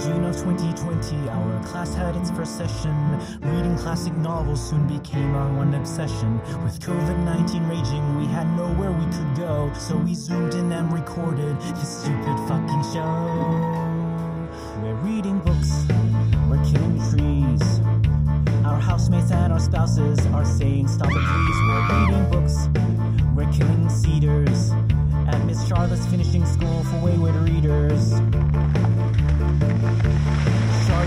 June of 2020, our class had its first session. Reading classic novels soon became our one obsession. With COVID 19 raging, we had nowhere we could go. So we zoomed in and recorded this stupid fucking show. We're reading books, we're killing trees. Our housemates and our spouses are saying, Stop it, please. We're reading books, we're killing cedars. And Miss Charlotte's finishing school for wayward readers.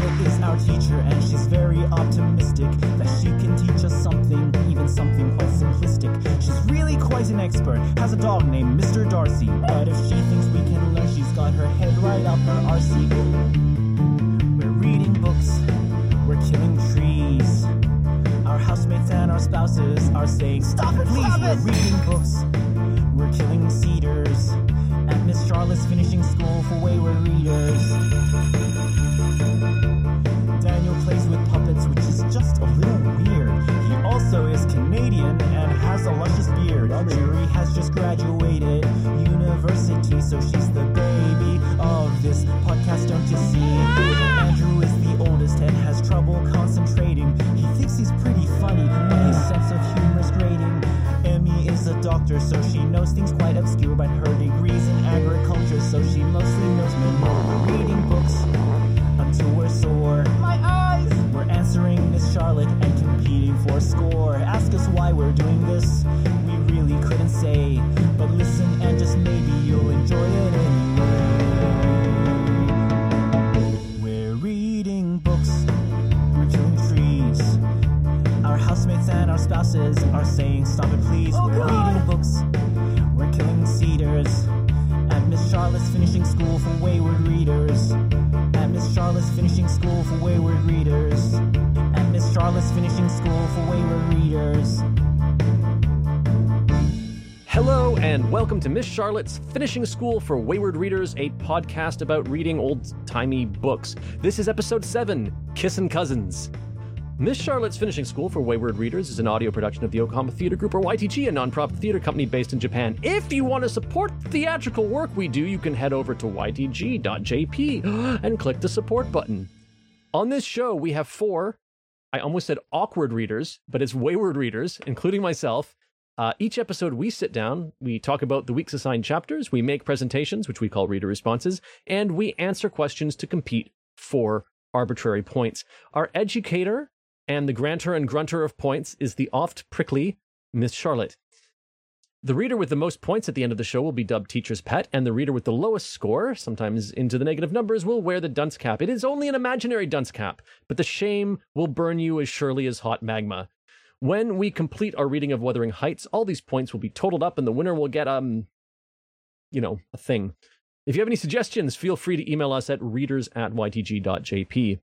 Is our teacher, and she's very optimistic that she can teach us something, even something quite simplistic. She's really quite an expert, has a dog named Mr. Darcy. But if she thinks we can learn, she's got her head right up her RC. We're reading books, we're killing trees. Our housemates and our spouses are saying, Stop it, please! Stop we're reading books, we're killing cedars. And Miss Charlotte's finishing school for wayward readers. Beard. Judy has just graduated university, so she's the baby of this podcast, don't you see? Andrew is the oldest and has trouble concentrating. He thinks he's pretty funny, but his sense of humor is grating. Emmy is a doctor, so she knows things quite obscure, but finishing school for wayward readers. Hello, and welcome to Miss Charlotte's Finishing School for Wayward Readers, a podcast about reading old timey books. This is episode 7 Kissin' Cousins. Miss Charlotte's Finishing School for Wayward Readers is an audio production of the Yokohama Theater Group, or YTG, a nonprofit theater company based in Japan. If you want to support the theatrical work we do, you can head over to ytg.jp and click the support button. On this show, we have four, I almost said awkward readers, but it's wayward readers, including myself. Uh, each episode, we sit down, we talk about the week's assigned chapters, we make presentations, which we call reader responses, and we answer questions to compete for arbitrary points. Our educator and the granter and grunter of points is the oft prickly Miss Charlotte. The reader with the most points at the end of the show will be dubbed teacher's pet, and the reader with the lowest score, sometimes into the negative numbers, will wear the dunce cap. It is only an imaginary dunce cap, but the shame will burn you as surely as hot magma. When we complete our reading of Wuthering Heights, all these points will be totaled up, and the winner will get, um, you know, a thing. If you have any suggestions, feel free to email us at readers at ytg.jp.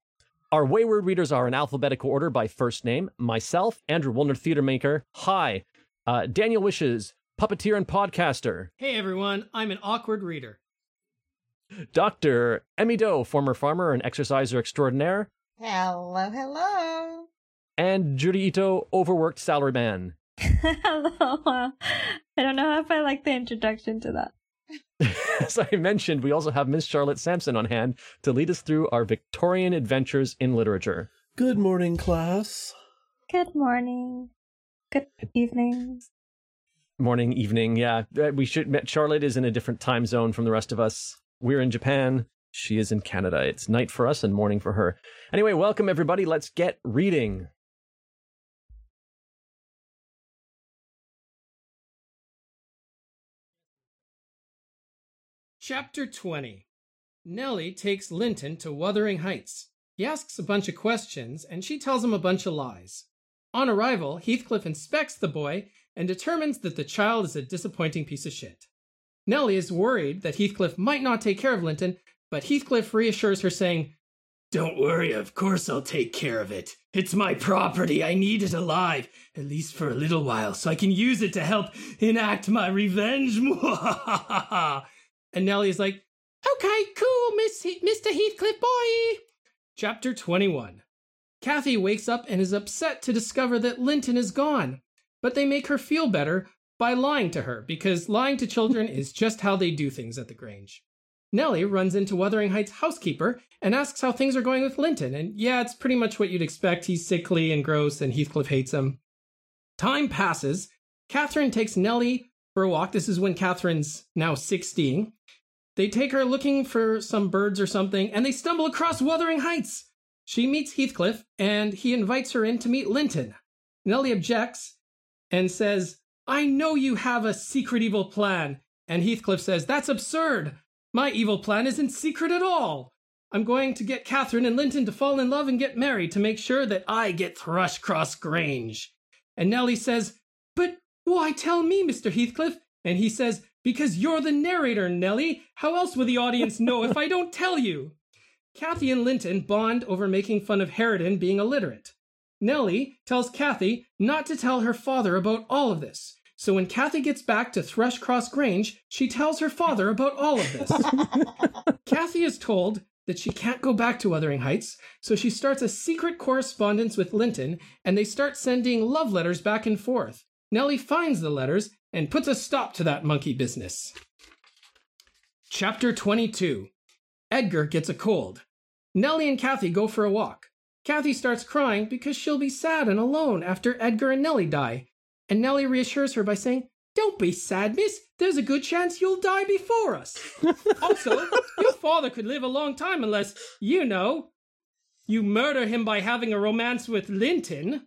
Our wayward readers are in alphabetical order by first name. Myself, Andrew Woolner, theater maker. Hi. Uh, Daniel Wishes, puppeteer and podcaster. Hey everyone, I'm an awkward reader. Dr. Emmy Doe, former farmer and exerciser extraordinaire. Hello, hello. And Judy Ito, overworked salaryman. Hello. I don't know if I like the introduction to that. As I mentioned, we also have Miss Charlotte Sampson on hand to lead us through our Victorian adventures in literature. Good morning, class. Good morning. Good evening. Morning, evening, yeah. Uh, We should. Charlotte is in a different time zone from the rest of us. We're in Japan. She is in Canada. It's night for us and morning for her. Anyway, welcome everybody. Let's get reading. Chapter 20 Nellie takes Linton to Wuthering Heights. He asks a bunch of questions, and she tells him a bunch of lies. On arrival, Heathcliff inspects the boy and determines that the child is a disappointing piece of shit. Nellie is worried that Heathcliff might not take care of Linton, but Heathcliff reassures her, saying, Don't worry, of course I'll take care of it. It's my property. I need it alive, at least for a little while, so I can use it to help enact my revenge. and Nellie is like, Okay, cool, Miss he- Mr. Heathcliff boy. Chapter 21 Kathy wakes up and is upset to discover that Linton is gone, but they make her feel better by lying to her because lying to children is just how they do things at the Grange. Nellie runs into Wuthering Heights housekeeper and asks how things are going with Linton. And yeah, it's pretty much what you'd expect. He's sickly and gross, and Heathcliff hates him. Time passes. Catherine takes Nellie for a walk. This is when Catherine's now 16. They take her looking for some birds or something, and they stumble across Wuthering Heights. She meets Heathcliff, and he invites her in to meet Linton. Nellie objects and says, I know you have a secret evil plan. And Heathcliff says, That's absurd. My evil plan isn't secret at all. I'm going to get Catherine and Linton to fall in love and get married to make sure that I get Thrushcross Grange. And Nellie says, But why tell me, Mr. Heathcliff? And he says, Because you're the narrator, Nellie. How else will the audience know if I don't tell you? Kathy and Linton bond over making fun of Hareton being illiterate. Nellie tells Kathy not to tell her father about all of this. So when Kathy gets back to Thrushcross Grange, she tells her father about all of this. Kathy is told that she can't go back to Wuthering Heights, so she starts a secret correspondence with Linton, and they start sending love letters back and forth. Nellie finds the letters and puts a stop to that monkey business. Chapter 22 Edgar gets a cold. Nellie and Kathy go for a walk. Kathy starts crying because she'll be sad and alone after Edgar and Nellie die. And Nellie reassures her by saying, Don't be sad, miss. There's a good chance you'll die before us. also, your father could live a long time unless, you know, you murder him by having a romance with Linton.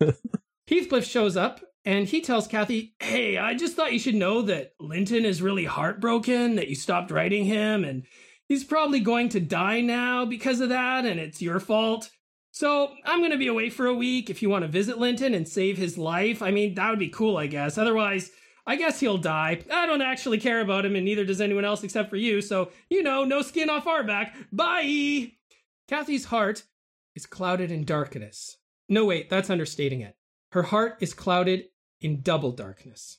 Heathcliff shows up and he tells Kathy, Hey, I just thought you should know that Linton is really heartbroken that you stopped writing him and he's probably going to die now because of that and it's your fault. So I'm going to be away for a week if you want to visit Linton and save his life. I mean, that would be cool, I guess. Otherwise, I guess he'll die. I don't actually care about him, and neither does anyone else except for you, so, you know, no skin off our back. Bye! Kathy's heart is clouded in darkness. No, wait, that's understating it. Her heart is clouded in double darkness.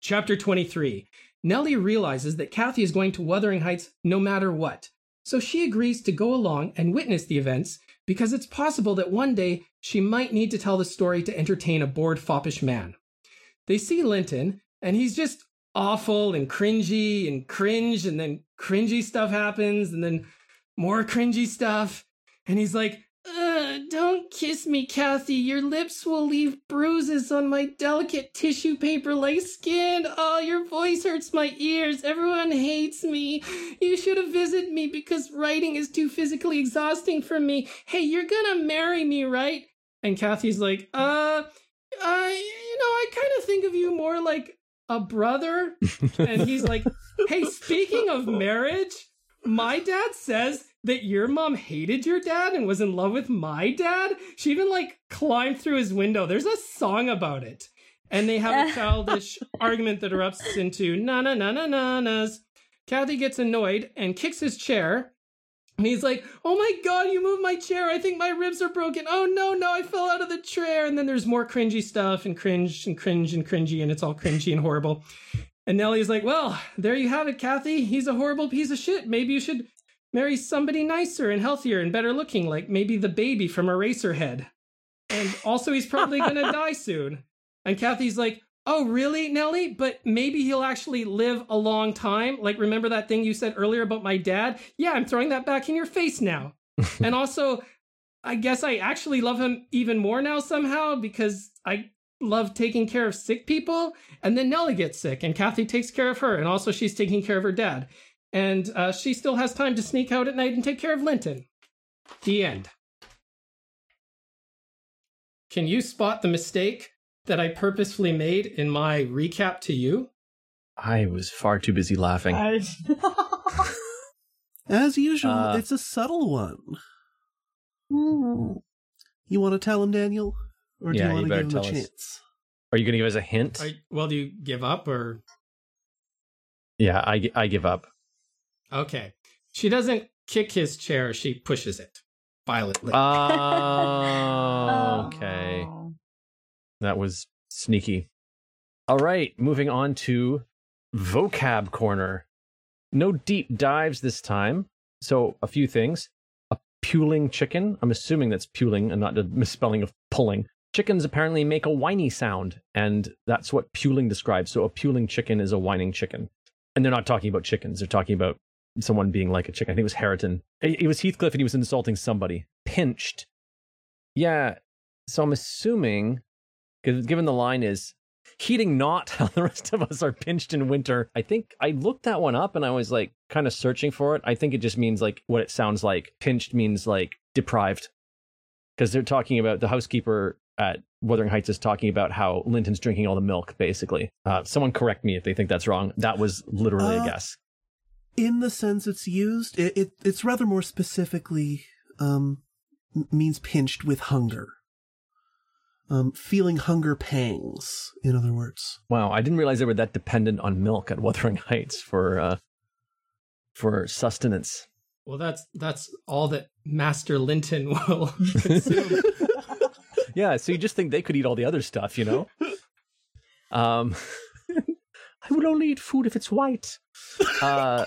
Chapter 23 Nellie realizes that Kathy is going to Wuthering Heights no matter what, so she agrees to go along and witness the events because it's possible that one day she might need to tell the story to entertain a bored, foppish man. They see Linton, and he's just awful and cringy and cringe, and then cringy stuff happens, and then more cringy stuff. And he's like, don't kiss me, Kathy. Your lips will leave bruises on my delicate tissue paper like skin. Oh, your voice hurts my ears. Everyone hates me. You should have visited me because writing is too physically exhausting for me. Hey, you're gonna marry me, right? And Kathy's like, uh, I, you know, I kind of think of you more like a brother. and he's like, hey, speaking of marriage, my dad says that your mom hated your dad and was in love with my dad. She even like climbed through his window. There's a song about it. And they have a childish argument that erupts into na na na na na na's. Kathy gets annoyed and kicks his chair. And he's like, Oh my god, you moved my chair. I think my ribs are broken. Oh no, no, I fell out of the chair. And then there's more cringy stuff and cringe and cringe and cringy, and it's all cringy and horrible. And Nellie's like, Well, there you have it, Kathy. He's a horrible piece of shit. Maybe you should marry somebody nicer and healthier and better looking, like maybe the baby from Eraserhead. And also, he's probably gonna die soon. And Kathy's like, Oh, really, Nellie? But maybe he'll actually live a long time. Like, remember that thing you said earlier about my dad? Yeah, I'm throwing that back in your face now. and also, I guess I actually love him even more now somehow because I love taking care of sick people. And then Nellie gets sick, and Kathy takes care of her. And also, she's taking care of her dad and uh, she still has time to sneak out at night and take care of Linton. The end. Can you spot the mistake that I purposefully made in my recap to you? I was far too busy laughing. I- As usual, Uh, it's a subtle one. Hmm. You want to tell him, Daniel? Or do Yeah, you you to better give him a tell us. chance? Are you going to give us a hint? I, well, do you give up or? Yeah, I, I give up. Okay. She doesn't kick his chair, she pushes it violently. Oh, okay. That was sneaky. All right, moving on to vocab corner. No deep dives this time. So, a few things. A puling chicken. I'm assuming that's puling and not the misspelling of pulling. Chickens apparently make a whiny sound, and that's what puling describes. So, a puling chicken is a whining chicken. And they're not talking about chickens, they're talking about someone being like a chicken. I think it was Hareton. It, was Heathcliff and he was insulting somebody. Pinched. Yeah. So I'm assuming, given the line is heating not how the rest of us are pinched in winter. I think I looked that one up and I was like kind of searching for it. I think it just means like what it sounds like. Pinched means like deprived. Because they're talking about the housekeeper at Wuthering Heights is talking about how Linton's drinking all the milk, basically. Uh, someone correct me if they think that's wrong. That was literally Uh, a guess. In the sense it's used, it, it it's rather more specifically um means pinched with hunger. Um, feeling hunger pangs, in other words. Wow, I didn't realize they were that dependent on milk at Wuthering Heights for uh, for sustenance. Well, that's that's all that Master Linton will consume. Yeah, so you just think they could eat all the other stuff, you know? Um, I would only eat food if it's white. Uh,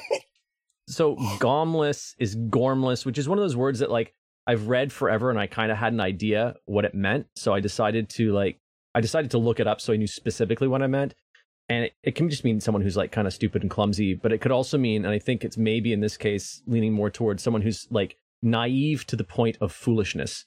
so gaumless is gormless, which is one of those words that like I've read forever and I kind of had an idea what it meant. So I decided to like I decided to look it up so I knew specifically what I meant. And it, it can just mean someone who's like kind of stupid and clumsy, but it could also mean, and I think it's maybe in this case leaning more towards someone who's like naive to the point of foolishness.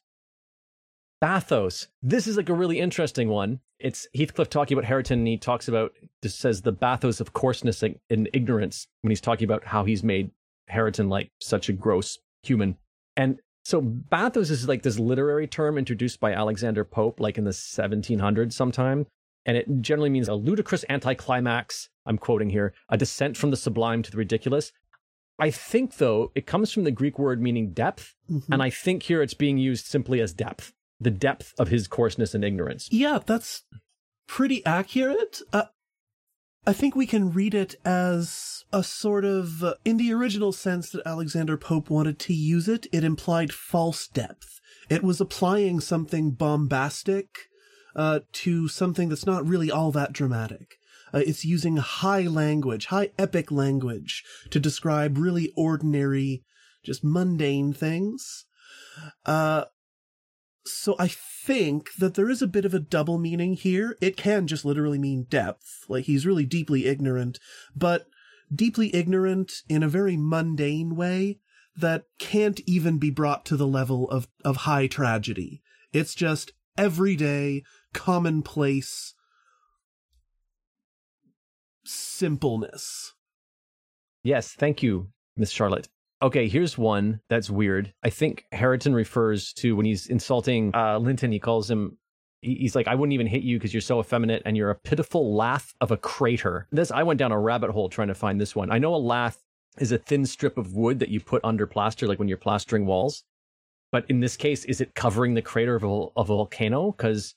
Bathos. This is like a really interesting one. It's Heathcliff talking about Hareton, and he talks about this says the bathos of coarseness and, ignorance when he's talking about how he's made Hareton like such a gross human. And so bathos is like this literary term introduced by Alexander Pope, like in the 1700s sometime. And it generally means a ludicrous anticlimax. I'm quoting here, a descent from the sublime to the ridiculous. I think, though, it comes from the Greek word meaning depth. Mhm. And I think here it's being used simply as depth, the depth of his coarseness and ignorance. Yeah, that's pretty accurate. Uh, I think we can read it as a sort of, uh, in the original sense that Alexander Pope wanted to use it, it implied false depth. It was applying something bombastic uh, to something that's not really all that dramatic. Uh, it's using high language, high epic language to describe really ordinary, just mundane things. Uh, so I think that there is a bit of a double meaning here. It can just literally mean depth, like he's really deeply ignorant, but deeply ignorant in a very mundane way that can't even be brought to the level of, of high tragedy. It's just everyday, commonplace simpleness. Yes, thank you, Miss Charlotte. Okay, here's one that's weird. I think Hareton refers to when he's insulting uh, Linton, he calls him, he's like, I wouldn't even hit you because you're so effeminate and you're a pitiful lath of a crater. This, I went down a rabbit hole trying to find this one. I know a lath is a thin strip of wood that you put under plaster, like when you're plastering walls. But in this case, is it covering the crater of a, of a volcano? Because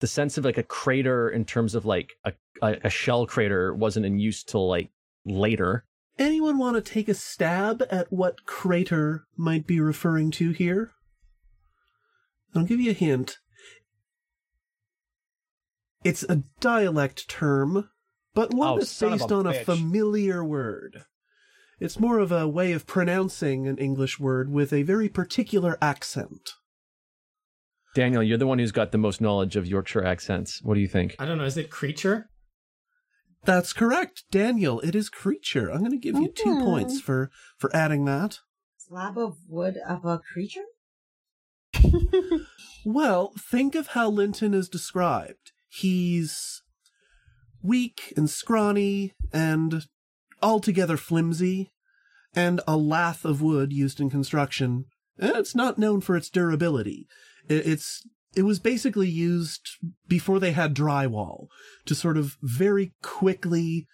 the sense of like a crater in terms of like a, a, a shell crater wasn't in use till like later. Anyone want to take a stab at what crater might be referring to here? I'll give you a hint. It's a dialect term, but one Oh, that's based a on a familiar word. It's more of a way of pronouncing an English word with a very particular accent. Daniel, you're the one who's got the most knowledge of Yorkshire accents. What do you think? I don't know. Is it creature? That's correct, Daniel. It is creature. I'm going to give you two points for for adding that. Slab of wood of a creature? Well, think of how Linton is described. He's weak and scrawny and altogether flimsy, and a lath of wood used in construction. And it's not known for its durability. It's it was basically used before they had drywall to sort of very quickly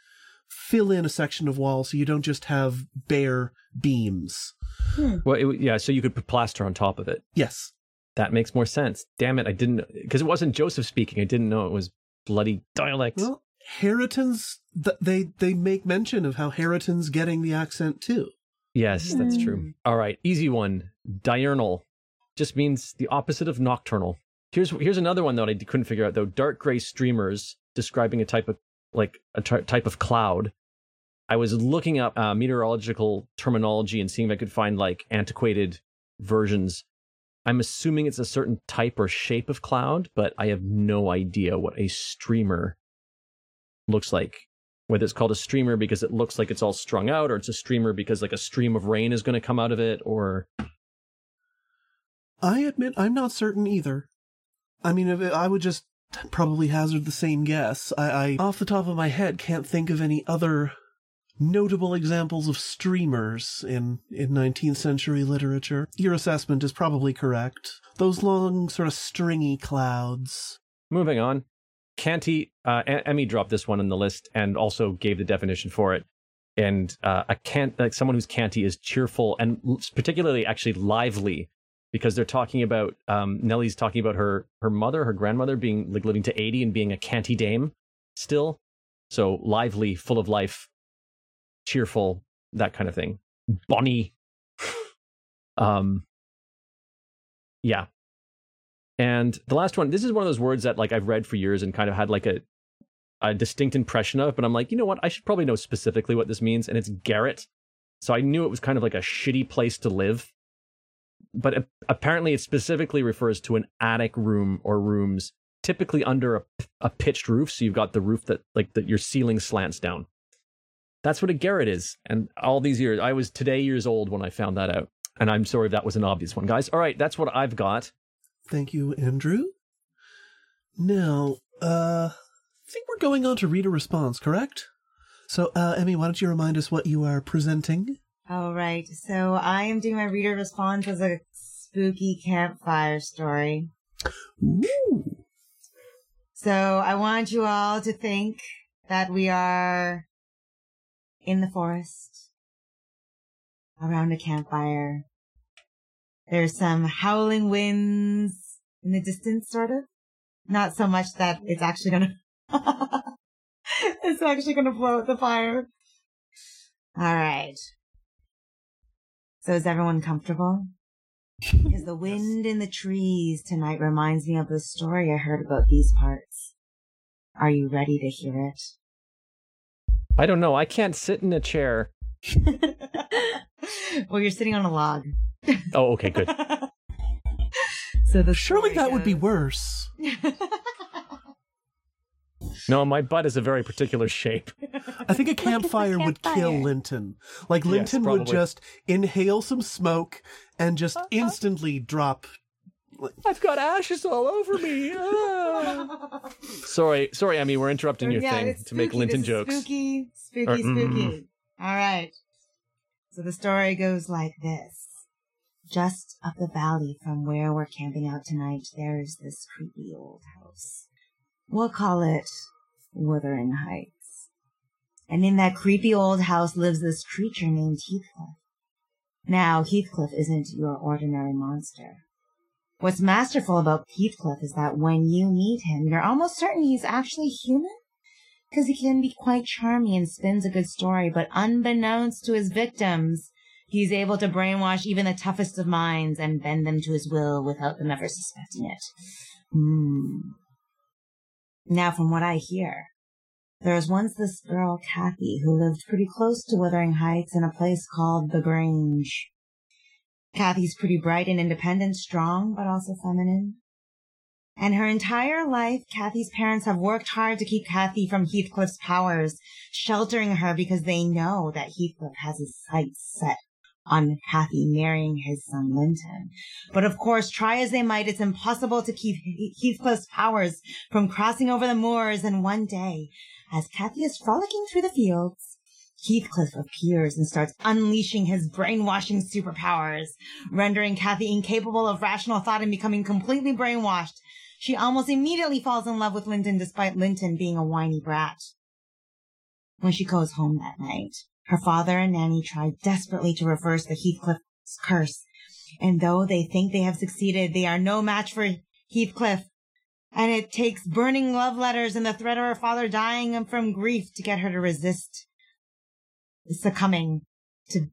fill in a section of wall so you don't just have bare beams. Well, it, yeah, so you could put plaster on top of it. Yes. That makes more sense. Damn it, I didn't because it wasn't Joseph speaking. I didn't know it was bloody dialect. Well, Hareton's th- they they make mention of how Hareton's getting the accent too. yes, that's true. Mm. All right, easy one. Diurnal just means the opposite of nocturnal. Here's here's another one that I couldn't figure out though. Dark gray streamers describing a type of like a type of cloud. I was looking up uh, meteorological terminology and seeing if I could find like antiquated versions. I'm assuming it's a certain type or shape of cloud, but I have no idea what a streamer looks like. Whether it's called a streamer because it looks like it's all strung out, or it's a streamer because like a stream of rain is going to come out of it, or I admit I'm not certain either. I mean, I would just probably hazard the same guess. I, I, off the top of my head, can't think of any other notable examples of streamers in, in 19th century literature. Your assessment is probably correct. Those long, sort of stringy clouds. moving on. Canty, uh, Emmy dropped this one in the list and also gave the definition for it. And uh, a cant, like someone who's canty is cheerful and particularly actually lively, because they're talking about um, Nellie's talking about her her mother, her grandmother being like living to eighty and being a canty dame still. So lively, full of life, cheerful, that kind of thing. Bonny. um. Yeah, and the last one, this is one of those words that like I've read for years and kind of had like a a distinct impression of, but I'm like, you know what? I should probably know specifically what this means, and it's garret. So I knew it was kind of like a shitty place to live. But apparently, it specifically refers to an attic room or rooms, typically under a, a pitched roof. So you've got the roof that like that your ceiling slants down. That's what a garret is. And all these years, I was today years old when I found that out. And I'm sorry if that was an obvious one, guys. All right, that's what I've got. Thank you, Andrew. Now, uh, I think we're going on to read a response, correct? So, uh, Emmy, why don't you remind us what you are presenting? All right. So I am doing my reader response as a spooky campfire story. Ooh. So I want you all to think that we are in the forest around a campfire. There's some howling winds in the distance, sort of. Not so much that it's actually gonna, it's actually gonna blow out the fire. All right. So is everyone comfortable? Because the wind in the trees tonight reminds me of the story I heard about these parts. Are you ready to hear it? I don't know. I can't sit in a chair. well, you're sitting on a log. Oh, okay, good. so the Surely story that would be worse. No, my butt is a very particular shape. I think a campfire would kill. Linton. Like Yes, Linton would just inhale some smoke and just instantly drop. I've got ashes all over me. Ah. sorry, sorry, Emmy. We're interrupting your Yeah, thing it's to make. Linton jokes. Spooky, spooky, Or- mm. spooky. All right. So the story goes like this. Just up the valley from where we're camping out tonight, there's this creepy old house. We'll call it Wuthering Heights. And in that creepy old house lives this creature named Heathcliff. Now, Heathcliff isn't your ordinary monster. What's masterful about Heathcliff is that when you meet him, you're almost certain he's actually human. Because he can be quite charming and spins a good story, but unbeknownst to his victims, he's able to brainwash even the toughest of minds and bend them to his will without them ever suspecting it. Hmm. Now, from what I hear, there was once this girl, Kathy, who lived pretty close to Wuthering Heights in a place called The Grange. Kathy's pretty bright and independent, strong, but also feminine. And her entire life, Kathy's parents have worked hard to keep Kathy from Heathcliff's powers, sheltering her because they know that Heathcliff has his sights set on Kathy marrying his son Linton. But of course, try as they might, it's impossible to keep Heathcliff's powers from crossing over the moors. And one day, as Kathy is frolicking through the fields, Heathcliff appears and starts unleashing his brainwashing superpowers, rendering Kathy incapable of rational thought and becoming completely brainwashed. She almost immediately falls in love with Linton despite Linton being a whiny brat. When she goes home that night, her father and Nanny try desperately to reverse the Heathcliff's curse. And though they think they have succeeded, they are no match for Heathcliff. And it takes burning love letters and the threat of her father dying from grief to get her to resist succumbing to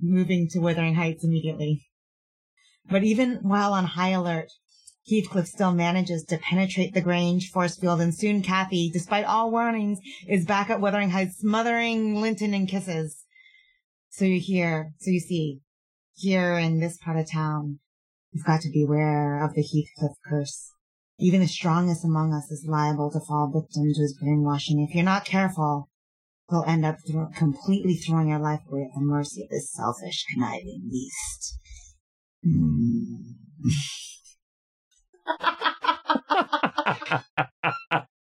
moving to Wuthering Heights immediately. But even while on high alert, Heathcliff still manages to penetrate the Grange force field, and soon Kathy, despite all warnings, is back at Wuthering Heights, smothering Linton in kisses. So you hear, so you see, here in this part of town, you've got to beware of the Heathcliff curse. Even the strongest among us is liable to fall victim to his brainwashing. If you're not careful, you'll end up thro- completely throwing your life away at the mercy of this selfish, conniving beast. Hmm.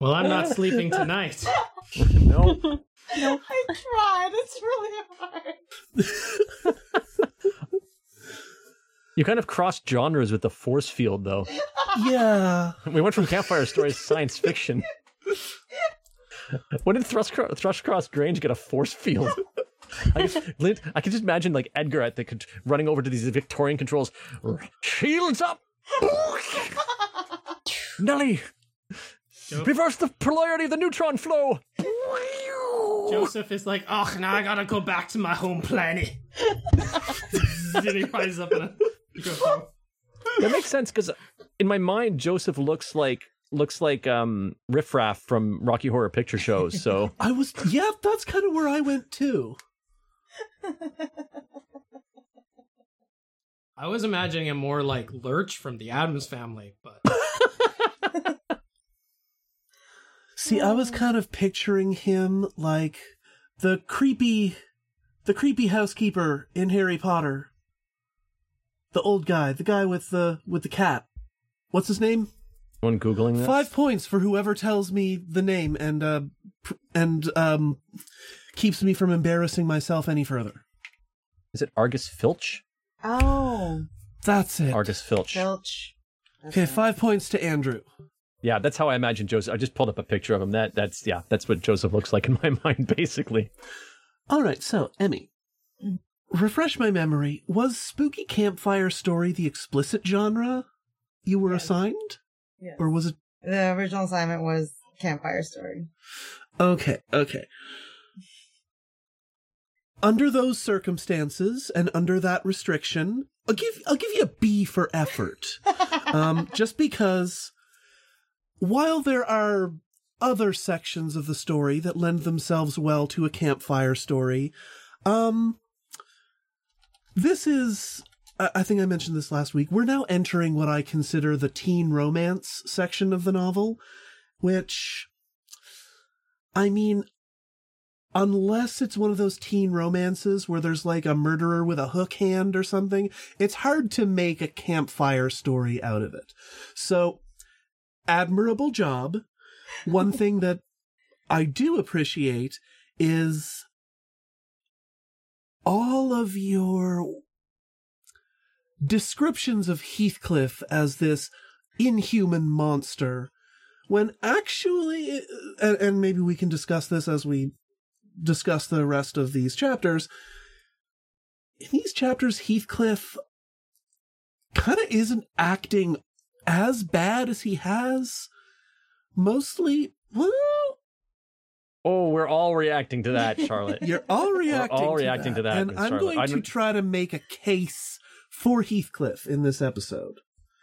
Well, I'm not sleeping tonight. no. no, I tried. It's really hard. You kind of crossed genres with the force field, though. Yeah. We went from campfire stories to science fiction. When did Thrust Thrushcross Grange get a force field? I, just, I can just imagine like Edgar at the running over to these Victorian controls. Shields up, Nelly. Jo- Reverse the polarity of the neutron flow. Joseph is like, oh, now I gotta go back to my home planet. and he rises up in a microphone. That makes sense because in my mind, Joseph looks like looks like um Riff Raff from Rocky Horror Picture Shows. So I was, yeah, that's kind of where I went too. I was imagining him more like Lurch from the Addams family, but See, I was kind of picturing him like the creepy, the creepy housekeeper in Harry Potter. The old guy, the guy with the with the cat. What's his name? One googling this. Five points for whoever tells me the name and uh pr- and um keeps me from embarrassing myself any further. Is it Argus Filch? Oh, That's it. Argus Filch. Filch. Okay, five points to Andrew. Yeah, that's how I imagine Joseph. I just pulled up a picture of him. That that's yeah, that's what Joseph looks like in my mind, basically. All right, so Emmy, refresh my memory. Was spooky campfire story the explicit genre you were assigned, Yes. or was it? The original assignment was campfire story. Okay, okay. Under those circumstances and under that restriction, I'll give I'll give you a B for effort. um, just because while there are other sections of the story that lend themselves well to a campfire story, um, this is. I think I mentioned this last week. We're now entering what I consider the teen romance section of the novel, which, I mean, unless it's one of those teen romances where there's like a murderer with a hook hand or something, it's hard to make a campfire story out of it. So, admirable job. One thing that I do appreciate is all of your descriptions of Heathcliff as this inhuman monster when actually and, and maybe we can discuss this as we discuss the rest of these chapters in these chapters heathcliff kind of isn't acting as bad as he has mostly well Oh, we're all reacting to that, Charlotte. you're all reacting all to reacting that, to that, and Miss i'm Charlotte. going I to try to make a case for heathcliff in this episode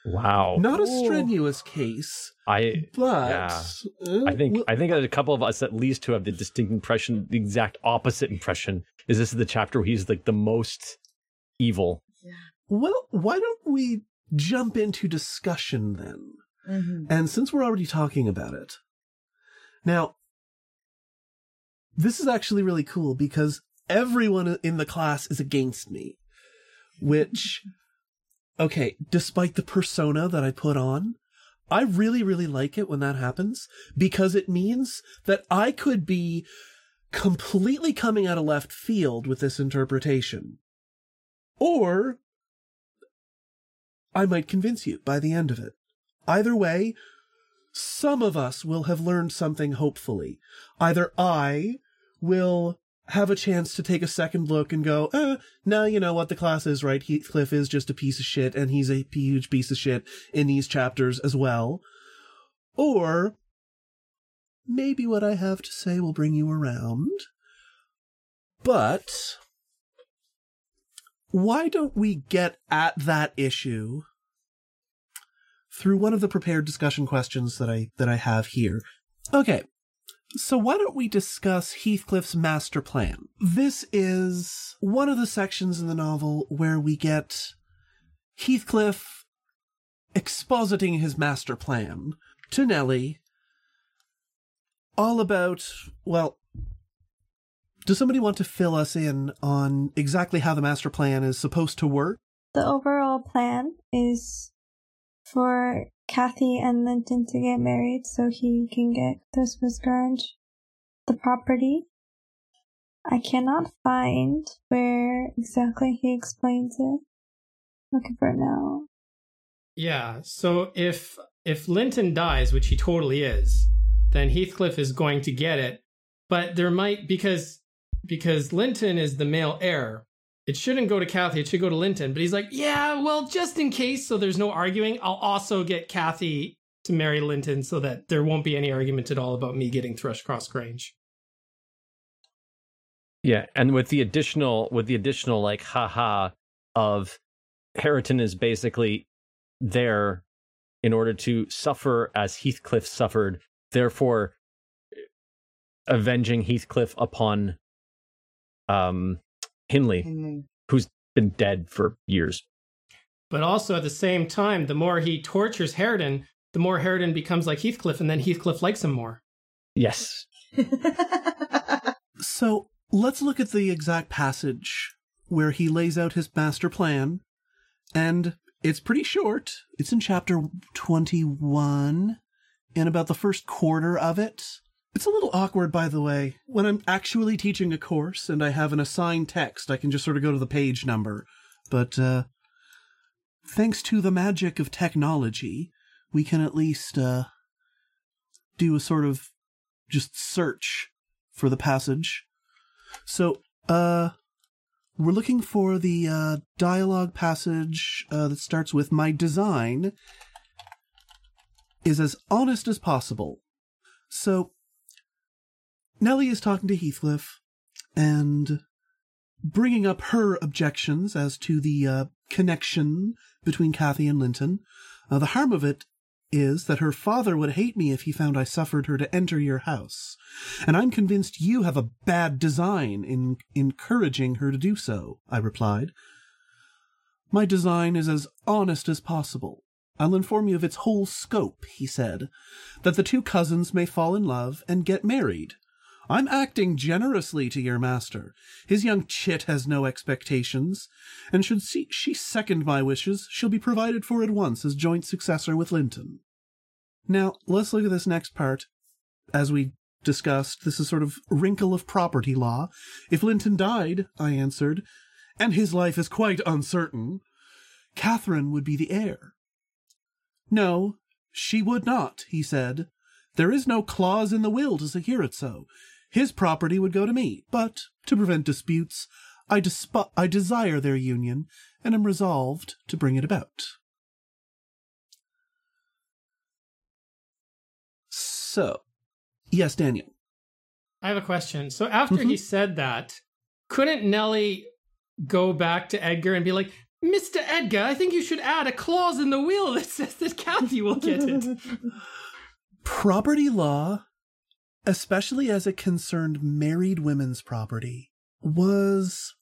wow. not a Ooh. strenuous case I but Yeah. uh, I think we'll- I think there's a couple of us at least who have the distinct impression, the exact opposite impression. Is this is the chapter where he's like the most evil? Well, why don't we jump into discussion then? Mm-hmm. And since we're already talking about it, now, this is actually really cool because everyone in the class is against me. Which, okay, despite the persona that I put on, I really, really like it when that happens because it means that I could be completely coming out of left field with this interpretation. Or I might convince you by the end of it. Either way, some of us will have learned something hopefully. Either I will have a chance to take a second look and go, eh, now you know what the class is, right? Heathcliff is just a piece of shit and he's a huge piece of shit in these chapters as well. Or maybe what I have to say will bring you around. But why don't we get at that issue through one of the prepared discussion questions that I that I have here. Okay. So why don't we discuss Heathcliff's master plan? This is one of the sections in the novel where we get Heathcliff expositing his master plan to Nellie all about, well, does somebody want to fill us in on exactly how the master plan is supposed to work? The overall plan is for Kathy and Linton to get married so he can get Thrushcross Grange the property. I cannot find where exactly he explains it. Looking for it now. Yeah. So if if Linton dies, which he totally is, then Heathcliff is going to get it. But there might because because Linton is the male heir. It shouldn't go to Kathy. It should go to Linton. But he's like, yeah, well, just in case, so there's no arguing, I'll also get Kathy to marry Linton so that there won't be any argument at all about me getting Thrushcross Grange. Yeah, and with the additional with the additional like haha of Hareton is basically there in order to suffer as Heathcliff suffered, therefore avenging Heathcliff upon um Hindley, Henry. who's been dead for years. But also at the same time, the more he tortures Hareton, the more Hareton becomes like Heathcliff, and then Heathcliff likes him more. Yes. So let's look at the exact passage where he lays out his master plan. And it's pretty short. It's in chapter 21, in about the first quarter of it. It's a little awkward, by the way. When I'm actually teaching a course and I have an assigned text, I can just sort of go to the page number. But, uh, thanks to the magic of technology, we can at least, uh, do a sort of just search for the passage. So, uh, we're looking for the uh, dialogue passage uh, that starts with My design is as honest as possible. So, Nellie is talking to Heathcliff and bringing up her objections as to the uh, connection between Kathy and Linton. Uh, the harm of it is that her father would hate me if he found I suffered her to enter your house, and I'm convinced you have a bad design in encouraging her to do so, I replied. My design is as honest as possible. I'll inform you of its whole scope, he said, that the two cousins may fall in love and get married. I'm acting generously to your master. His young chit has no expectations, and should see she second my wishes, she'll be provided for at once as joint successor with Linton. Now, let's look at this next part. As we discussed, this is sort of wrinkle of property law. If Linton died, I answered, and his life is quite uncertain, Catherine would be the heir. No, she would not, he said. There is no clause in the will to secure it so. His property would go to me, but to prevent disputes, I, desp- I desire their union and am resolved to bring it about. So, yes, Daniel. I have a question. So after he mm-hmm. said that, couldn't Nellie go back to Edgar and be like, Mr. Edgar, I think you should add a clause in the will that says that Kathy will get it. Property law, especially as it concerned married women's property, was.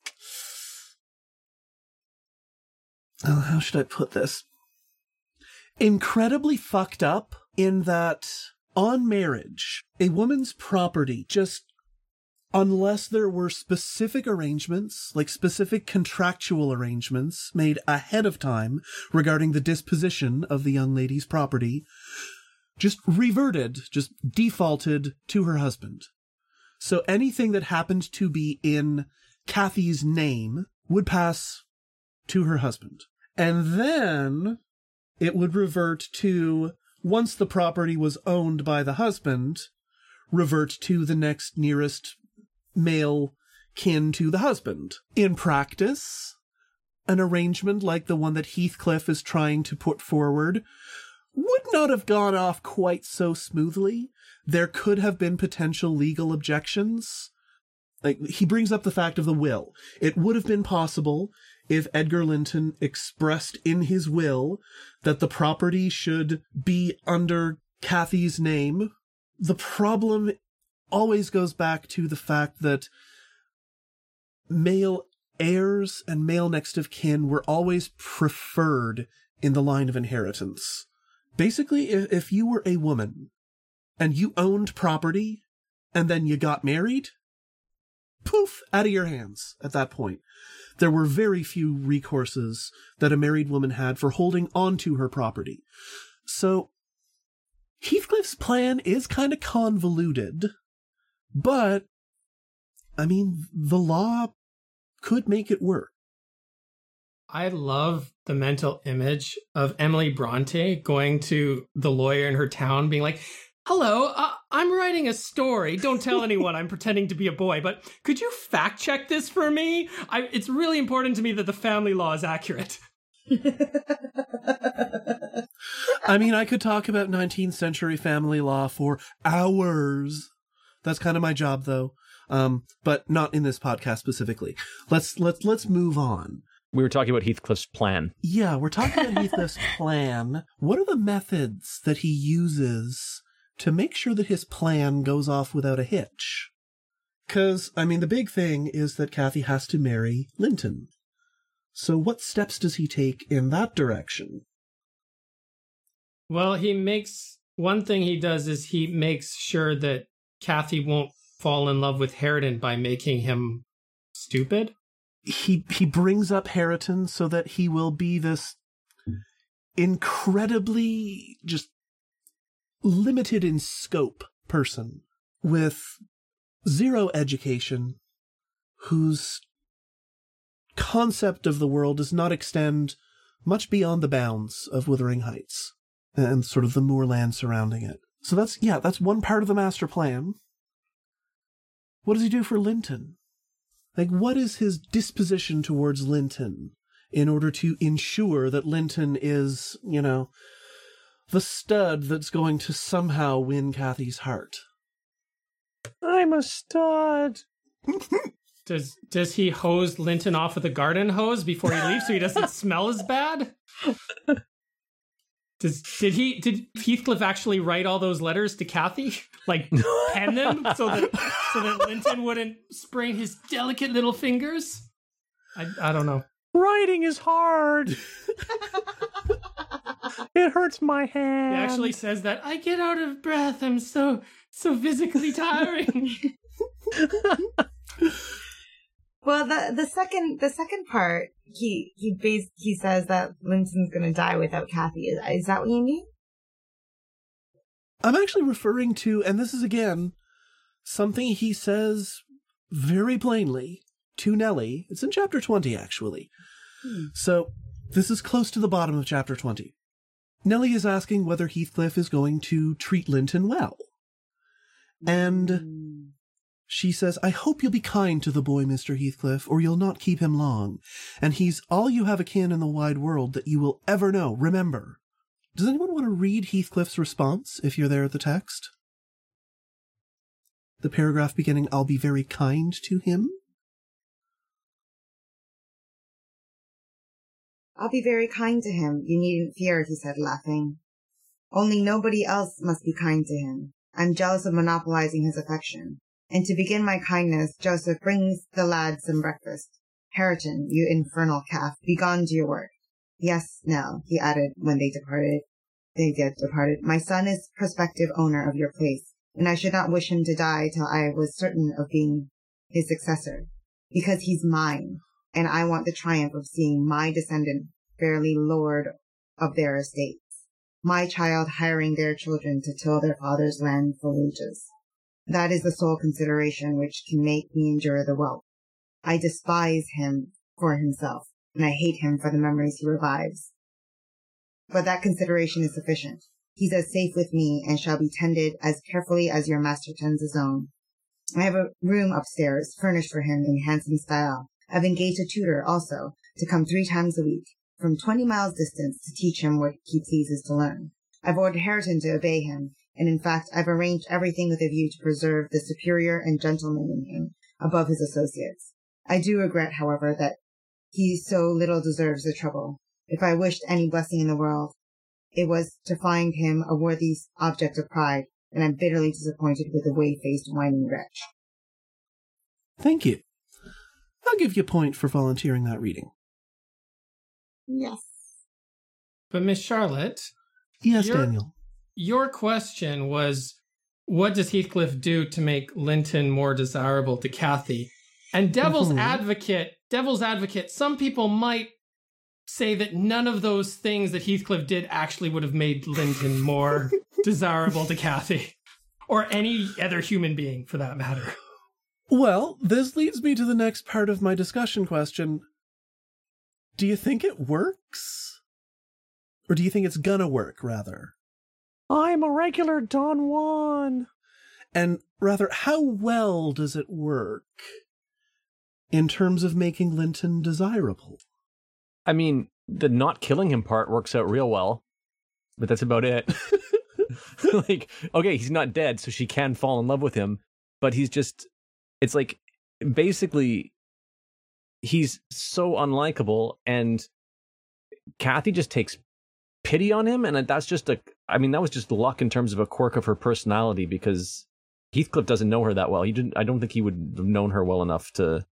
Oh, how should I put this? Incredibly fucked up in that on marriage, a woman's property just unless there were specific arrangements, like specific contractual arrangements made ahead of time regarding the disposition of the young lady's property, just reverted, just defaulted to her husband. So anything that happened to be in Kathy's name would pass to her husband. And then it would revert to, once the property was owned by the husband, revert to the next nearest male kin to the husband. In practice, an arrangement like the one that Heathcliff is trying to put forward would not have gone off quite so smoothly. There could have been potential legal objections. Like, he brings up the fact of the will. It would have been possible if Edgar Linton expressed in his will that the property should be under Kathy's name. The problem always goes back to the fact that male heirs and male next of kin were always preferred in the line of inheritance. Basically, if, if you were a woman and you owned property and then you got married, poof, out of your hands at that point. There were very few recourses that a married woman had for holding onto her property. So, Heathcliff's plan is kind of convoluted, but, I mean, the law could make it work. I love the mental image of Emily Bronte going to the lawyer in her town, being like, Hello, uh, I'm writing a story. Don't tell anyone I'm pretending to be a boy, but could you fact check this for me? I, it's really important to me that the family law is accurate. I mean, I could talk about 19th century family law for hours. That's kind of my job, though. Um, but not in this podcast specifically. Let's let's let's move on. We were talking about Heathcliff's plan. Yeah, we're talking about Heathcliff's plan. What are the methods that he uses to make sure that his plan goes off without a hitch? Because, I mean, the big thing is that Kathy has to marry Linton. So, what steps does he take in that direction? Well, he makes one thing he does is he makes sure that Kathy won't fall in love with Hareton by making him stupid. He he brings up Hareton so that he will be this incredibly just limited in scope person with zero education whose concept of the world does not extend much beyond the bounds of Wuthering Heights and sort of the moorland surrounding it. So that's, yeah, that's one part of the master plan. What does he do for Linton? Like, what is his disposition towards Linton in order to ensure that Linton is, you know, the stud that's going to somehow win Kathy's heart? I'm a stud. Does does he hose Linton off with a garden hose before he leaves so he doesn't smell as bad? Does did he did Heathcliff actually write all those letters to Kathy? Like pen them so that so that Linton wouldn't sprain his delicate little fingers? I I don't know. Writing is hard. it hurts my hand. He actually says that I get out of breath. I'm so so physically tiring. Well, the the second the second part, he he bas- he says that Linton's gonna die without Kathy. Is, is that what you mean? I'm actually referring to, and this is again something he says very plainly to Nellie. It's in chapter 20, actually. Hmm. So this is close to the bottom of chapter 20. Nellie is asking whether Heathcliff is going to treat Linton well. And hmm. She says, I hope you'll be kind to the boy, Mr. Heathcliff, or you'll not keep him long. And he's all you have a akin in the wide world that you will ever know. Remember. Does anyone want to read Heathcliff's response if you're there at the text? The paragraph beginning, I'll be very kind to him. I'll be very kind to him. You needn't fear, he said, laughing. Only nobody else must be kind to him. I'm jealous of monopolizing his affection. And to begin my kindness, Joseph brings the lad some breakfast. Hareton, you infernal calf, begone to your work. Yes, Nell, he added when they departed. They did departed. My son is prospective owner of your place, and I should not wish him to die till I was certain of being his successor, because he's mine, and I want the triumph of seeing my descendant fairly lord of their estates, my child hiring their children to till their father's land for wages. That is the sole consideration which can make me endure the wealth. I despise him for himself, and I hate him for the memories he revives. But that consideration is sufficient. He's as safe with me and shall be tended as carefully as your master tends his own. I have a room upstairs furnished for him in handsome style. I've engaged a tutor also to come three times a week from twenty miles distance to teach him what he pleases to learn. I've ordered Hareton to obey him, and in fact I've arranged everything with a view to preserve the superior and gentleman in him above his associates. I do regret, however, that he so little deserves the trouble. If I wished any blessing in the world, it was to find him a worthy object of pride, and I'm bitterly disappointed with the way-faced whining wretch. Thank you. I'll give you a point for volunteering that reading. Yes. But Miss Charlotte, Yes, Daniel. Your question was what does Heathcliff do to make Linton more desirable to Kathy? And devil's Mhm. advocate, devil's advocate, some people might say that none of those things that Heathcliff did actually would have made Linton more desirable to Kathy or any other human being for that matter. Well, this leads me to the next part of my discussion question. Do you think it works? Or do you think it's gonna work, rather? I'm a regular Don Juan. And rather, how well does it work in terms of making Linton desirable? I mean, the not killing him part works out real well, but that's about it. like, okay, he's not dead, so she can fall in love with him, but he's just, it's like, basically, he's so unlikable, and Kathy just takes pity on him, and that's just a, I mean, that was just luck in terms of a quirk of her personality because Heathcliff doesn't know her that well. He didn't, I don't think he would have known her well enough to,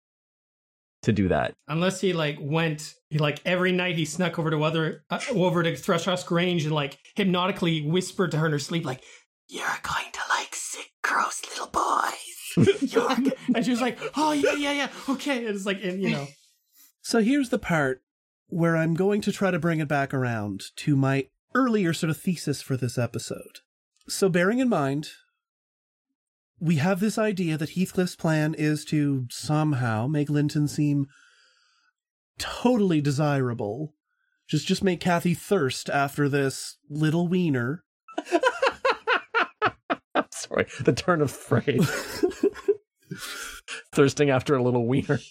to do that. Unless he like went, he like every night he snuck over to other uh, over to Thrushcross Grange and like hypnotically whispered to her in her sleep, like, "You're going to like sick, gross little boys." And she was like, "Oh yeah, yeah, yeah, okay." And it's like, and you know, So here's the part where I'm going to try to bring it back around to my earlier sort of thesis for this episode. So bearing in mind, we have this idea that Heathcliff's plan is to somehow make Linton seem totally desirable. Just just make Kathy thirst after this little wiener. Sorry, the turn of phrase. Thirsting after a little wiener.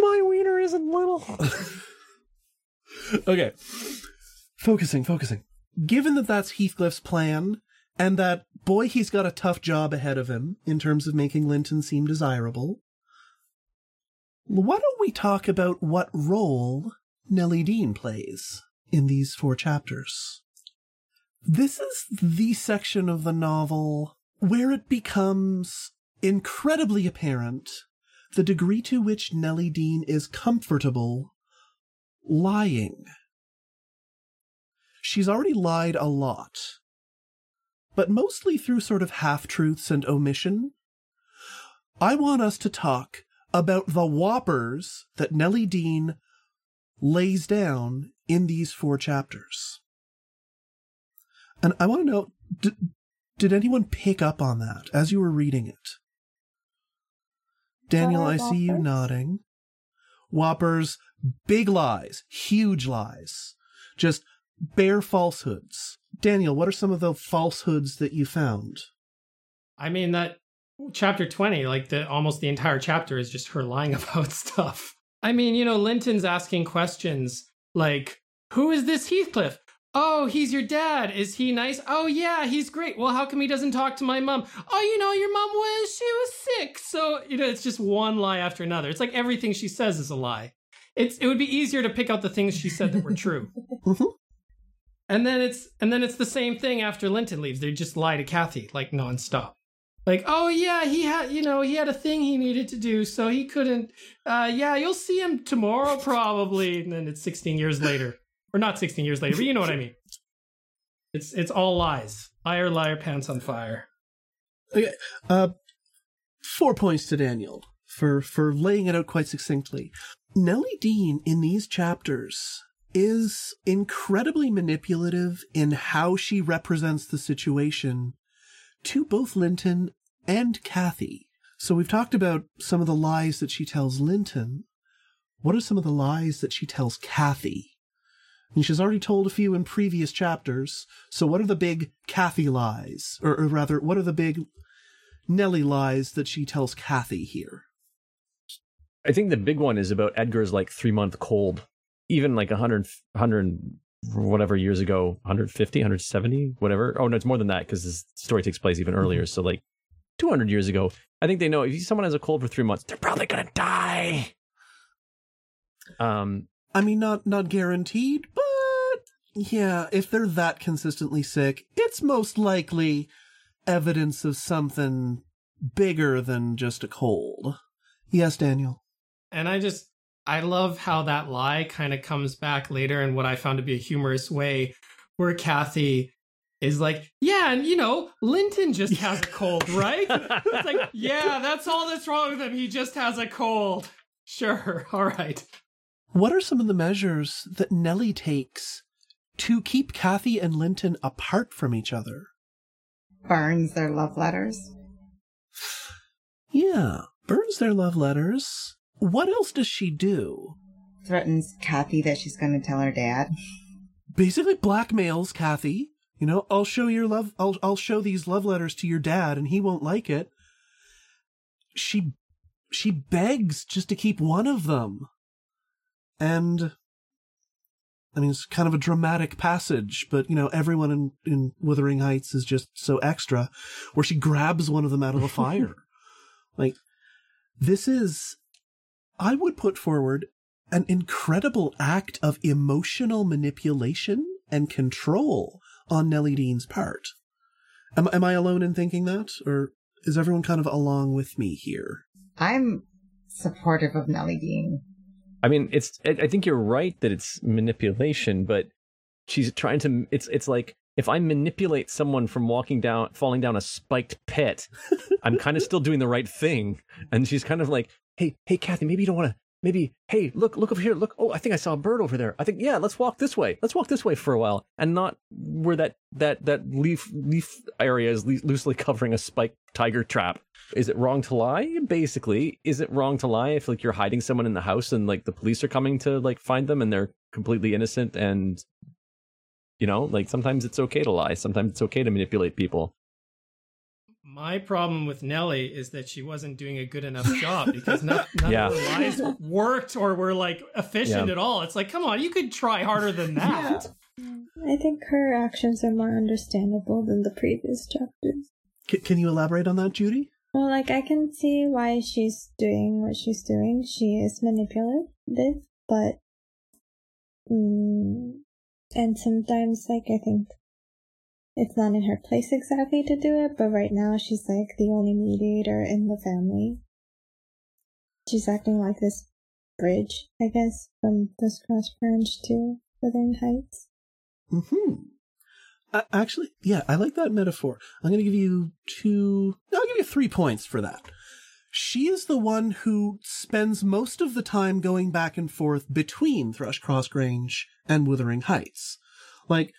My wiener isn't little. okay. Focusing, focusing. Given that that's Heathcliff's plan, and that, boy, he's got a tough job ahead of him in terms of making Linton seem desirable, why don't we talk about what role Nellie Dean plays in these four chapters? This is the section of the novel where it becomes incredibly apparent the degree to which Nellie Dean is comfortable lying. She's already lied a lot, but mostly through sort of half truths and omission. I want us to talk about the whoppers that Nellie Dean lays down in these four chapters. And I want to know did, did anyone pick up on that as you were reading it? Daniel, I see you nodding. Whoppers, big lies, huge lies, just bare falsehoods. Daniel, what are some of the falsehoods that you found? I mean that chapter twenty, like the almost the entire chapter is just her lying about stuff. I mean, you know, Linton's asking questions like, "Who is this Heathcliff?" Oh, he's your dad. Is he nice? Oh, yeah, he's great. Well, how come he doesn't talk to my mom? Oh, you know, your mom was, she was sick. So, you know, it's just one lie after another. It's like everything she says is a lie. It's, it would be easier to pick out the things she said that were true. Mhm. And then it's, and then it's the same thing after Linton leaves. They just lie to Kathy, like nonstop. Like, oh yeah, he had, you know, he had a thing he needed to do, so he couldn't. Uh, yeah, you'll see him tomorrow probably. And then it's 16 years later, or not 16 years later, but you know what I mean. It's it's all lies. Liar, liar, pants on fire. Okay, uh, four points to Daniel for for laying it out quite succinctly. Nellie Dean in these chapters is incredibly manipulative in how she represents the situation to both Linton and Kathy. So we've talked about some of the lies that she tells Linton. What are some of the lies that she tells Kathy? And she's already told a few in previous chapters. So what are the big Kathy lies? Or, or rather, what are the big Nellie lies that she tells Kathy here? I think the big one is about Edgar's like three month cold. Even like 100, 100 whatever years ago, 150, 170, whatever. Oh, no, it's more than that because this story takes place even earlier. So, like 200 years ago, I think they know if someone has a cold for three months, they're probably going to die. Um, I mean, not not guaranteed, but yeah, if they're that consistently sick, it's most likely evidence of something bigger than just a cold. Yes, Daniel. And I just I love how that lie kind of comes back later in what I found to be a humorous way, where Kathy is like, yeah, and you know, Linton just has a cold, right? it's like, yeah, that's all that's wrong with him. He just has a cold. Sure, all right. What are some of the measures that Nellie takes to keep Kathy and Linton apart from each other? Burns their love letters. Yeah, burns their love letters. What else does she do? Threatens Kathy that she's going to tell her dad. Basically blackmails Kathy. You know, I'll show your love I'll I'll show these love letters to your dad and he won't like it. She she begs just to keep one of them. And I mean, it's kind of a dramatic passage, but you know, everyone in, in Wuthering Heights is just so extra, where she grabs one of them out of the fire. like, this is, I would put forward an incredible act of emotional manipulation and control on Nellie Dean's part. Am, am I alone in thinking that? Or is everyone kind of along with me here? I'm supportive of Nellie Dean. I mean, it's. I think you're right that it's manipulation, but she's trying to. It's. It's like if I manipulate someone from walking down, falling down a spiked pit, I'm kind of still doing the right thing. And she's kind of like, "Hey, hey, Kathy, maybe you don't want to. Maybe, hey, look, look over here. Look. Oh, I think I saw a bird over there. I think, yeah, let's walk this way. Let's walk this way for a while, and not where that that that leaf leaf area is loosely covering a spiked tiger trap is it wrong to lie basically is it wrong to lie if like you're hiding someone in the house and like the police are coming to like find them and they're completely innocent and you know like sometimes it's okay to lie sometimes it's okay to manipulate people my problem with Nellie is that she wasn't doing a good enough job because none, none yeah. of her lies worked or were like efficient yeah. at all. It's like, come on, you could try harder than that. I think her actions are more understandable than the previous chapters. C- can you elaborate on that, Judy? Well, like I can see why she's doing what she's doing. She is manipulative, but mm, and sometimes like I think it's not in her place exactly to do it, but right now she's like the only mediator in the family. She's acting like this bridge, I guess, from this cross branch to Wuthering Heights. Hmm. Uh, actually, yeah, I like that metaphor. I'm going to give you two. No, I'll give you three points for that. She is the one who spends most of the time going back and forth between Thrushcross Grange and Wuthering Heights. Like,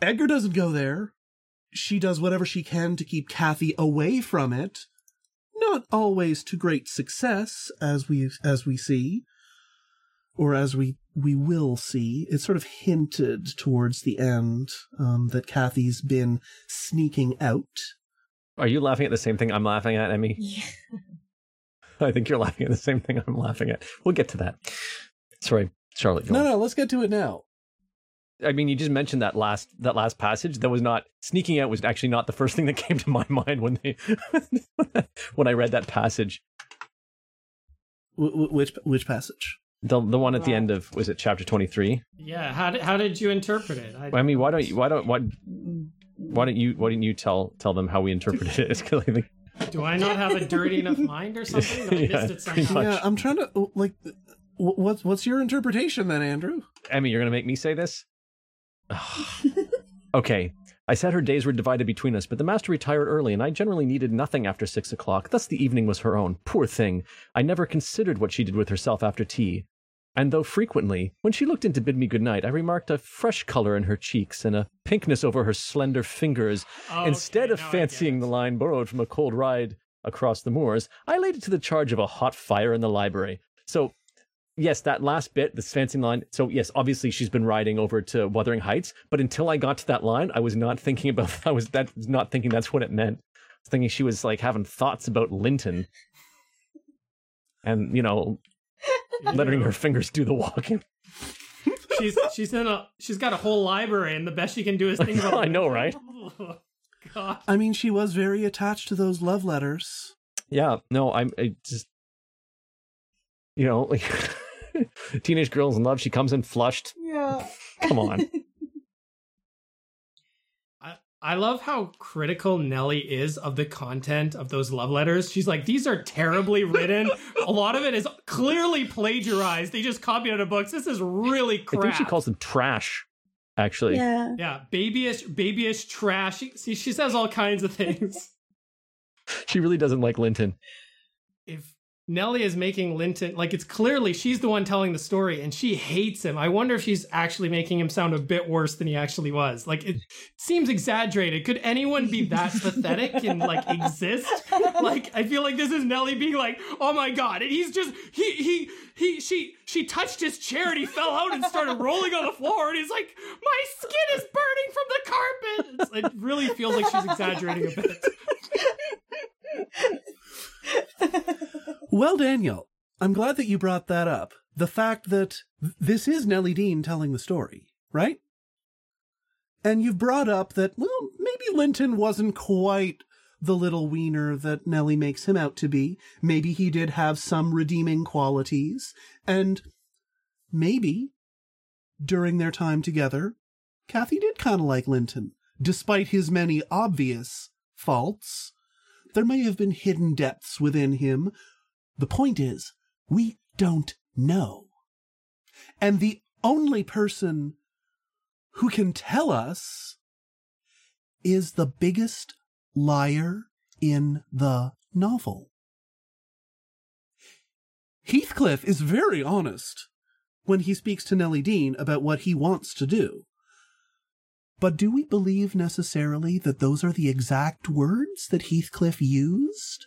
Edgar doesn't go there. She does whatever she can to keep Kathy away from it. Not always to great success, as we as we see, or as we we will see. It's sort of hinted towards the end um, that Kathy's been sneaking out. Are you laughing at the same thing I'm laughing at, Emmy? Yeah. I think you're laughing at the same thing I'm laughing at. We'll get to that. Sorry, Charlotte. No, on. no, let's get to it now. I mean, you just mentioned that last that last passage. That was not sneaking out. Was actually not the first thing that came to my mind when they when I read that passage. Which which passage? The the one at the end of was it chapter twenty three? Yeah. How did how did you interpret it? I, I mean, why don't you why don't why why don't you why didn't you tell tell them how we interpreted it? Because I think. Do I not have a dirty enough mind or something? I yeah, missed it somehow. Yeah, I'm trying to like. What's what's your interpretation then, Andrew? Emmy, you're gonna make me say this. Okay, I said her days were divided between us, but the master retired early, and I generally needed nothing after six o'clock. Thus the evening was her own. Poor thing! I never considered what she did with herself after tea. And though frequently, when she looked in to bid me good night, I remarked a fresh color in her cheeks and a pinkness over her slender fingers, oh, instead okay, of fancying the line borrowed from a cold ride across the moors, I laid it to the charge of a hot fire in the library. So yes, that last bit, this fancy line. So yes, obviously she's been riding over to Wuthering Heights, but until I got to that line, I was not thinking about. I was that not thinking that's what it meant. I was thinking she was like having thoughts about Linton, and you know, letting her fingers do the walking. she's she's in a she's got a whole library, and the best she can do is think about. I know, right? Oh, God. I mean, she was very attached to those love letters. Yeah, no, I'm I just, you know, like. Teenage girls in love. She comes in flushed. Yeah. Come on. I I love how critical Nellie is of the content of those love letters. She's like, these are terribly written. a lot of it is clearly plagiarized. They just copied out of books. This is really crap. I think she calls them trash. Actually, Yeah. yeah, babyish, babyish trash. She, see, she says all kinds of things. she really doesn't like Linton. if Nellie is making Linton like it's clearly she's the one telling the story and she hates him. I wonder if she's actually making him sound a bit worse than he actually was. Like it seems exaggerated. Could anyone be that pathetic and like exist? Like I feel like this is Nellie being like, "Oh my god." And he's just he he he she she touched his chair and he fell out and started rolling on the floor and he's like, "My skin is burning from the carpet." It's, it really feels like she's exaggerating a bit. Well, Daniel, I'm glad that you brought that up. The fact that th- this is Nellie Dean telling the story, right? And you've brought up that, well, maybe Linton wasn't quite the little wiener that Nellie makes him out to be. Maybe he did have some redeeming qualities. And maybe during their time together, Kathy did kind of like Linton, despite his many obvious faults. There may have been hidden depths within him the point is, we don't know. And the only person who can tell us is the biggest liar in the novel. Heathcliff is very honest when he speaks to Nellie Dean about what he wants to do. But do we believe necessarily that those are the exact words that Heathcliff used?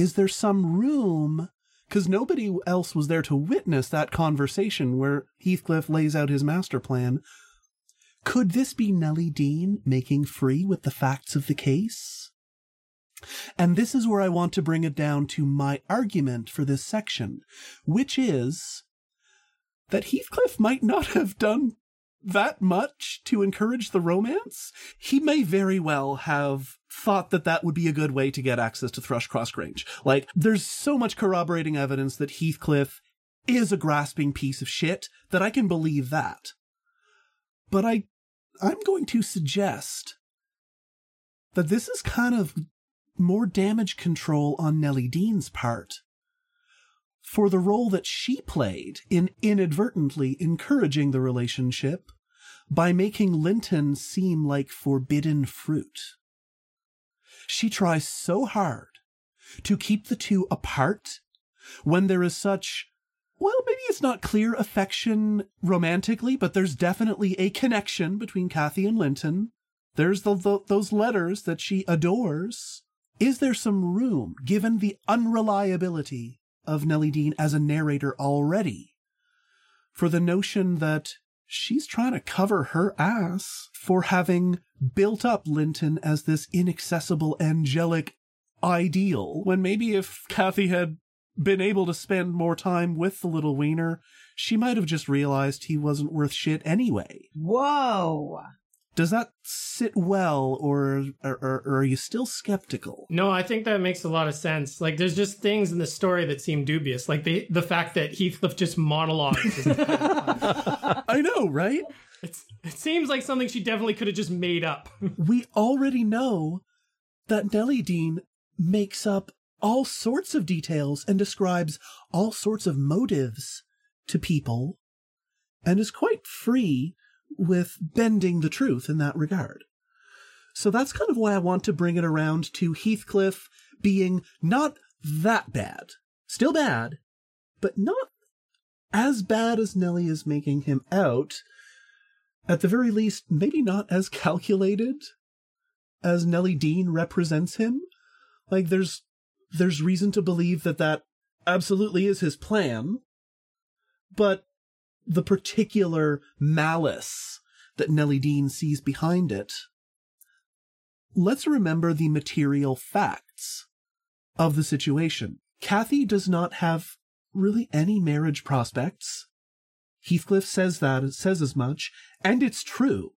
Is there some room because nobody else was there to witness that conversation where Heathcliff lays out his master plan. Could this be Nellie Dean making free with the facts of the case? And this is where I want to bring it down to my argument for this section, which is that Heathcliff might not have done that much to encourage the romance. He may very well have thought that that would be a good way to get access to Thrushcross Grange. Like, there's so much corroborating evidence that Heathcliff is a grasping piece of shit that I can believe that. But I, I'm going to suggest that this is kind of more damage control on Nellie Dean's part for the role that she played in inadvertently encouraging the relationship by making Linton seem like forbidden fruit. She tries so hard to keep the two apart when there is such, well, maybe it's not clear affection romantically, but there's definitely a connection between Kathy and Linton. There's the, the, those letters that she adores. Is there some room, given the unreliability of Nellie Dean as a narrator already, for the notion that she's trying to cover her ass for having built up Linton as this inaccessible angelic ideal, when maybe if Kathy had been able to spend more time with the little wiener, she might have just realized he wasn't worth shit anyway. Whoa. Does that sit well, or, or, or are you still skeptical? No, I think that makes a lot of sense. Like, there's just things in the story that seem dubious, like the the fact that Heathcliff just monologues. is kind of- I know, right? it's, it seems like something she definitely could have just made up. we already know that Nellie Dean makes up all sorts of details and describes all sorts of motives to people and is quite free with bending the truth in that regard. So that's kind of why I want to bring it around to Heathcliff being not that bad. Still bad, but not as bad as Nellie is making him out. At the very least, maybe not as calculated as Nellie Dean represents him. Like there's there's reason to believe that that absolutely is his plan, but the particular malice that Nellie Dean sees behind it. Let's remember the material facts of the situation. Kathy does not have really any marriage prospects. Heathcliff says that, says as much, and it's true.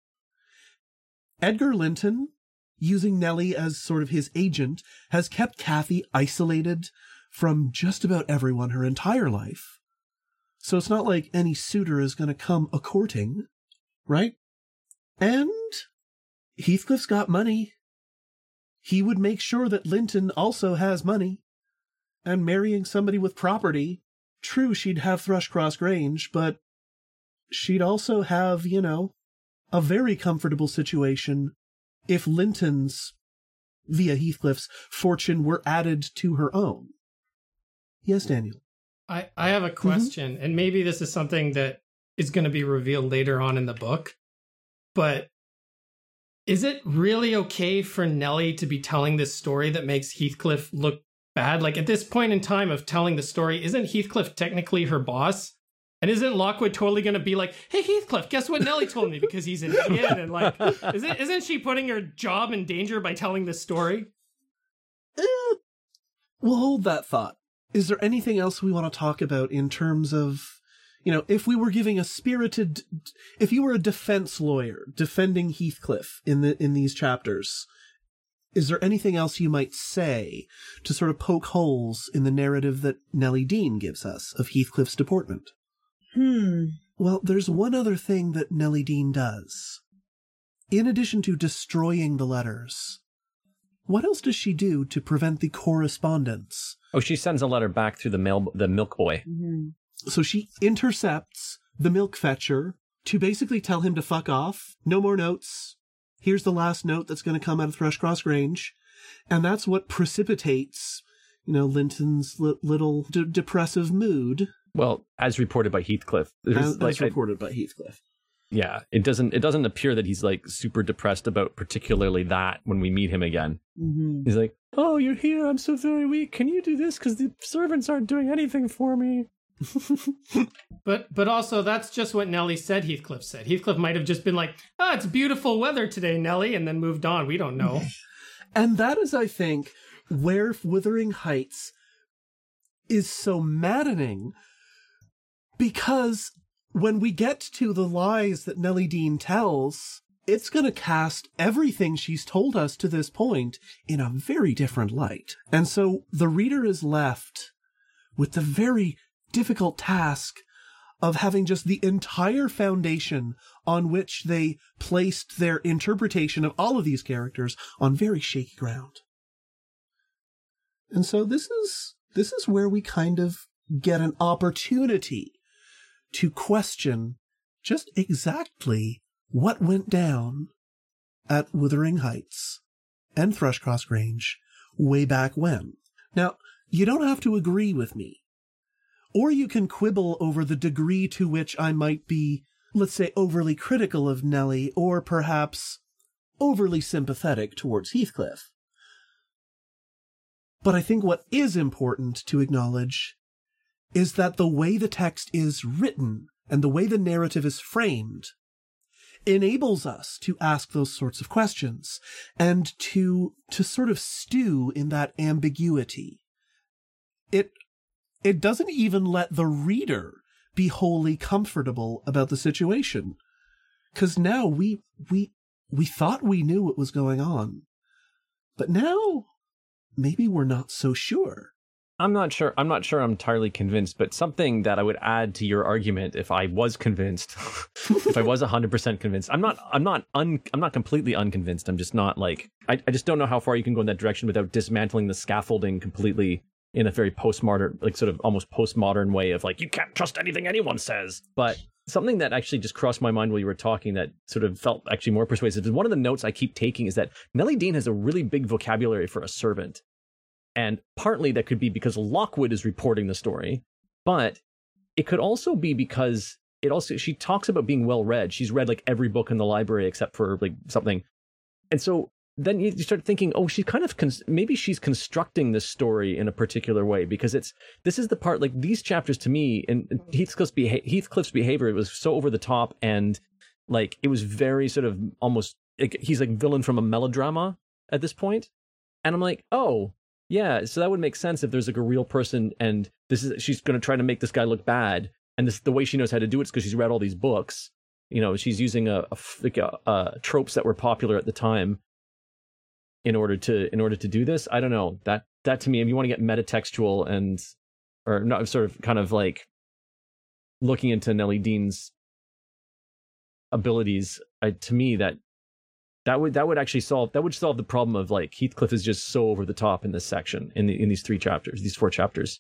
Edgar Linton, using Nellie as sort of his agent, has kept Kathy isolated from just about everyone her entire life. So it's not like any suitor is going to come a courting, right? And Heathcliff's got money. He would make sure that Linton also has money. And marrying somebody with property, true, she'd have Thrushcross Grange, but she'd also have, you know, a very comfortable situation if Linton's, via Heathcliff's, fortune were added to her own. Yes, Daniel. I, I have a question, and maybe this is something that is going to be revealed later on in the book, but is it really okay for Nellie to be telling this story that makes Heathcliff look bad? Like at this point in time of telling the story, isn't Heathcliff technically her boss? And isn't Lockwood totally going to be like, "Hey Heathcliff, guess what Nellie told me?" Because he's an idiot, and like, isn't isn't she putting her job in danger by telling this story? Eh, we'll hold that thought. Is there anything else we want to talk about in terms of, you know, if we were giving a spirited, if you were a defense lawyer defending Heathcliff in the in these chapters, is there anything else you might say to sort of poke holes in the narrative that Nellie Dean gives us of Heathcliff's deportment? Hmm. Well, there's one other thing that Nellie Dean does. In addition to destroying the letters, what else does she do to prevent the correspondence? Oh, she sends a letter back through the mail, the milk boy. hmm So she intercepts the milk fetcher to basically tell him to fuck off. No more notes. Here's the last note that's going to come out of Thrushcross Grange. And that's what precipitates, you know, Linton's li- little de- depressive mood, Well, as reported by Heathcliff, as, like, as I- reported by Heathcliff. Yeah, it doesn't it doesn't appear that he's like super depressed about particularly that when we meet him again. hmm He's like, "Oh, you're here. I'm so very weak. Can you do this? Because the servants aren't doing anything for me." But but also that's just what Nellie said. Heathcliff said. Heathcliff might have just been like, "Ah, it's beautiful weather today, Nellie," and then moved on. We don't know. And that is, I think, where Wuthering Heights is so maddening because when we get to the lies that Nellie Dean tells, it's going to cast everything she's told us to this point in a very different light. And so the reader is left with the very difficult task of having just the entire foundation on which they placed their interpretation of all of these characters on very shaky ground. And so this is this is where we kind of get an opportunity to question just exactly what went down at Wuthering Heights and Thrushcross Grange way back when. Now, you don't have to agree with me. Or you can quibble over the degree to which I might be, let's say, overly critical of Nellie, or perhaps overly sympathetic towards Heathcliff. But I think what is important to acknowledge is that the way the text is written and the way the narrative is framed enables us to ask those sorts of questions and to to sort of stew in that ambiguity. It it doesn't even let the reader be wholly comfortable about the situation. Cause now we we we thought we knew what was going on. But now maybe we're not so sure. I'm not sure. I'm not sure. I'm entirely convinced. But something that I would add to your argument, if I was convinced, if I was 100 percent convinced, I'm not. I'm not. Un, I'm not completely unconvinced. I'm just not like. I, I just don't know how far you can go in that direction without dismantling the scaffolding completely in a very postmodern, like sort of almost postmodern way of like you can't trust anything anyone says. But something that actually just crossed my mind while you were talking that sort of felt actually more persuasive is one of the notes I keep taking is that Nellie Dean has a really big vocabulary for a servant. And partly that could be because Lockwood is reporting the story, but it could also be because it also she talks about being well read. She's read like every book in the library except for like something. And so then you start thinking, oh, she's kind of cons- maybe she's constructing this story in a particular way because it's this is the part like these chapters to me and and mm-hmm. Heathcliff's beha- Heathcliff's behavior it was so over the top and like it was very sort of almost like, he's like villain from a melodrama at this point, and I'm like, oh yeah, so that would make sense if there's like a real person and this is she's going to try to make this guy look bad, and this the way she knows how to do it is because she's read all these books. You know, she's using a, a a, uh tropes that were popular at the time in order to in order to do this. I don't know that that to me, if you want to get metatextual and or not sort of kind of like looking into Nellie Dean's abilities, uh, to me that That would that would actually solve that would solve the problem of like Heathcliff is just so over the top in this section in the, in these three chapters, these four chapters.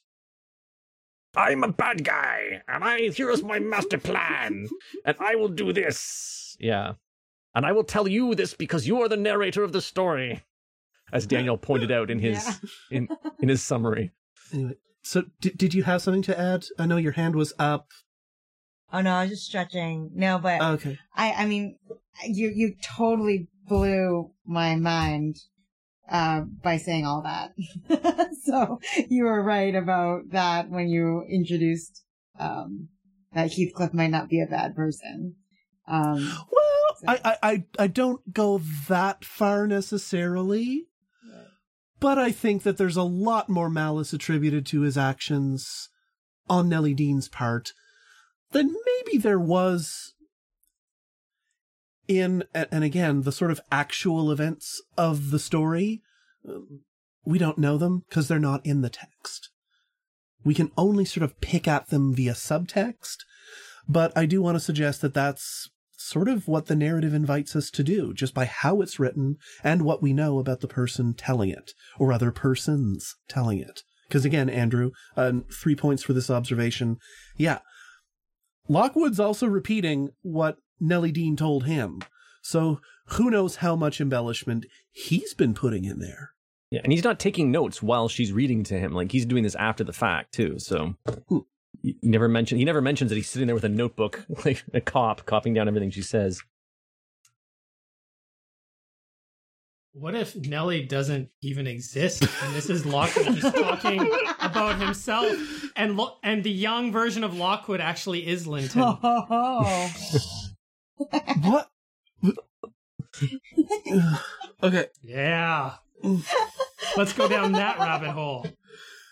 I'm a bad guy, and I here's my master plan, and I will do this. Yeah, and I will tell you this because you are the narrator of the story, as Daniel pointed out in his Yeah. in in his summary. Anyway, so did did you have something to add? I know your hand was up. Oh no, I was just stretching. No, but oh, Okay. I, I mean, you, you totally blew my mind, uh, by saying all that. so you were right about that when you introduced, um, that Heathcliff might not be a bad person. Um, Well, I, I, I, I don't go that far necessarily, but I think that there's a lot more malice attributed to his actions on Nellie Dean's part than maybe there was in, and again, the sort of actual events of the story. Um, We don't know them because they're not in the text. We can only sort of pick at them via subtext, but I do want to suggest that that's sort of what the narrative invites us to do, just by how it's written and what we know about the person telling it, or other persons telling it. Because again, Andrew, uh, three points for this observation. Yeah. Lockwood's also repeating what Nellie Dean told him. So who knows how much embellishment he's been putting in there. Yeah, and he's not taking notes while she's reading to him. Like he's doing this after the fact too. So hmm. he he never mentioned he never mentions that he's sitting there with a notebook, like a cop, copying down everything she says. What if Nellie doesn't even exist and this is Lockwood just talking about himself and Lo- and the young version of Lockwood actually is Linton? What? okay. Yeah. Let's go down that rabbit hole.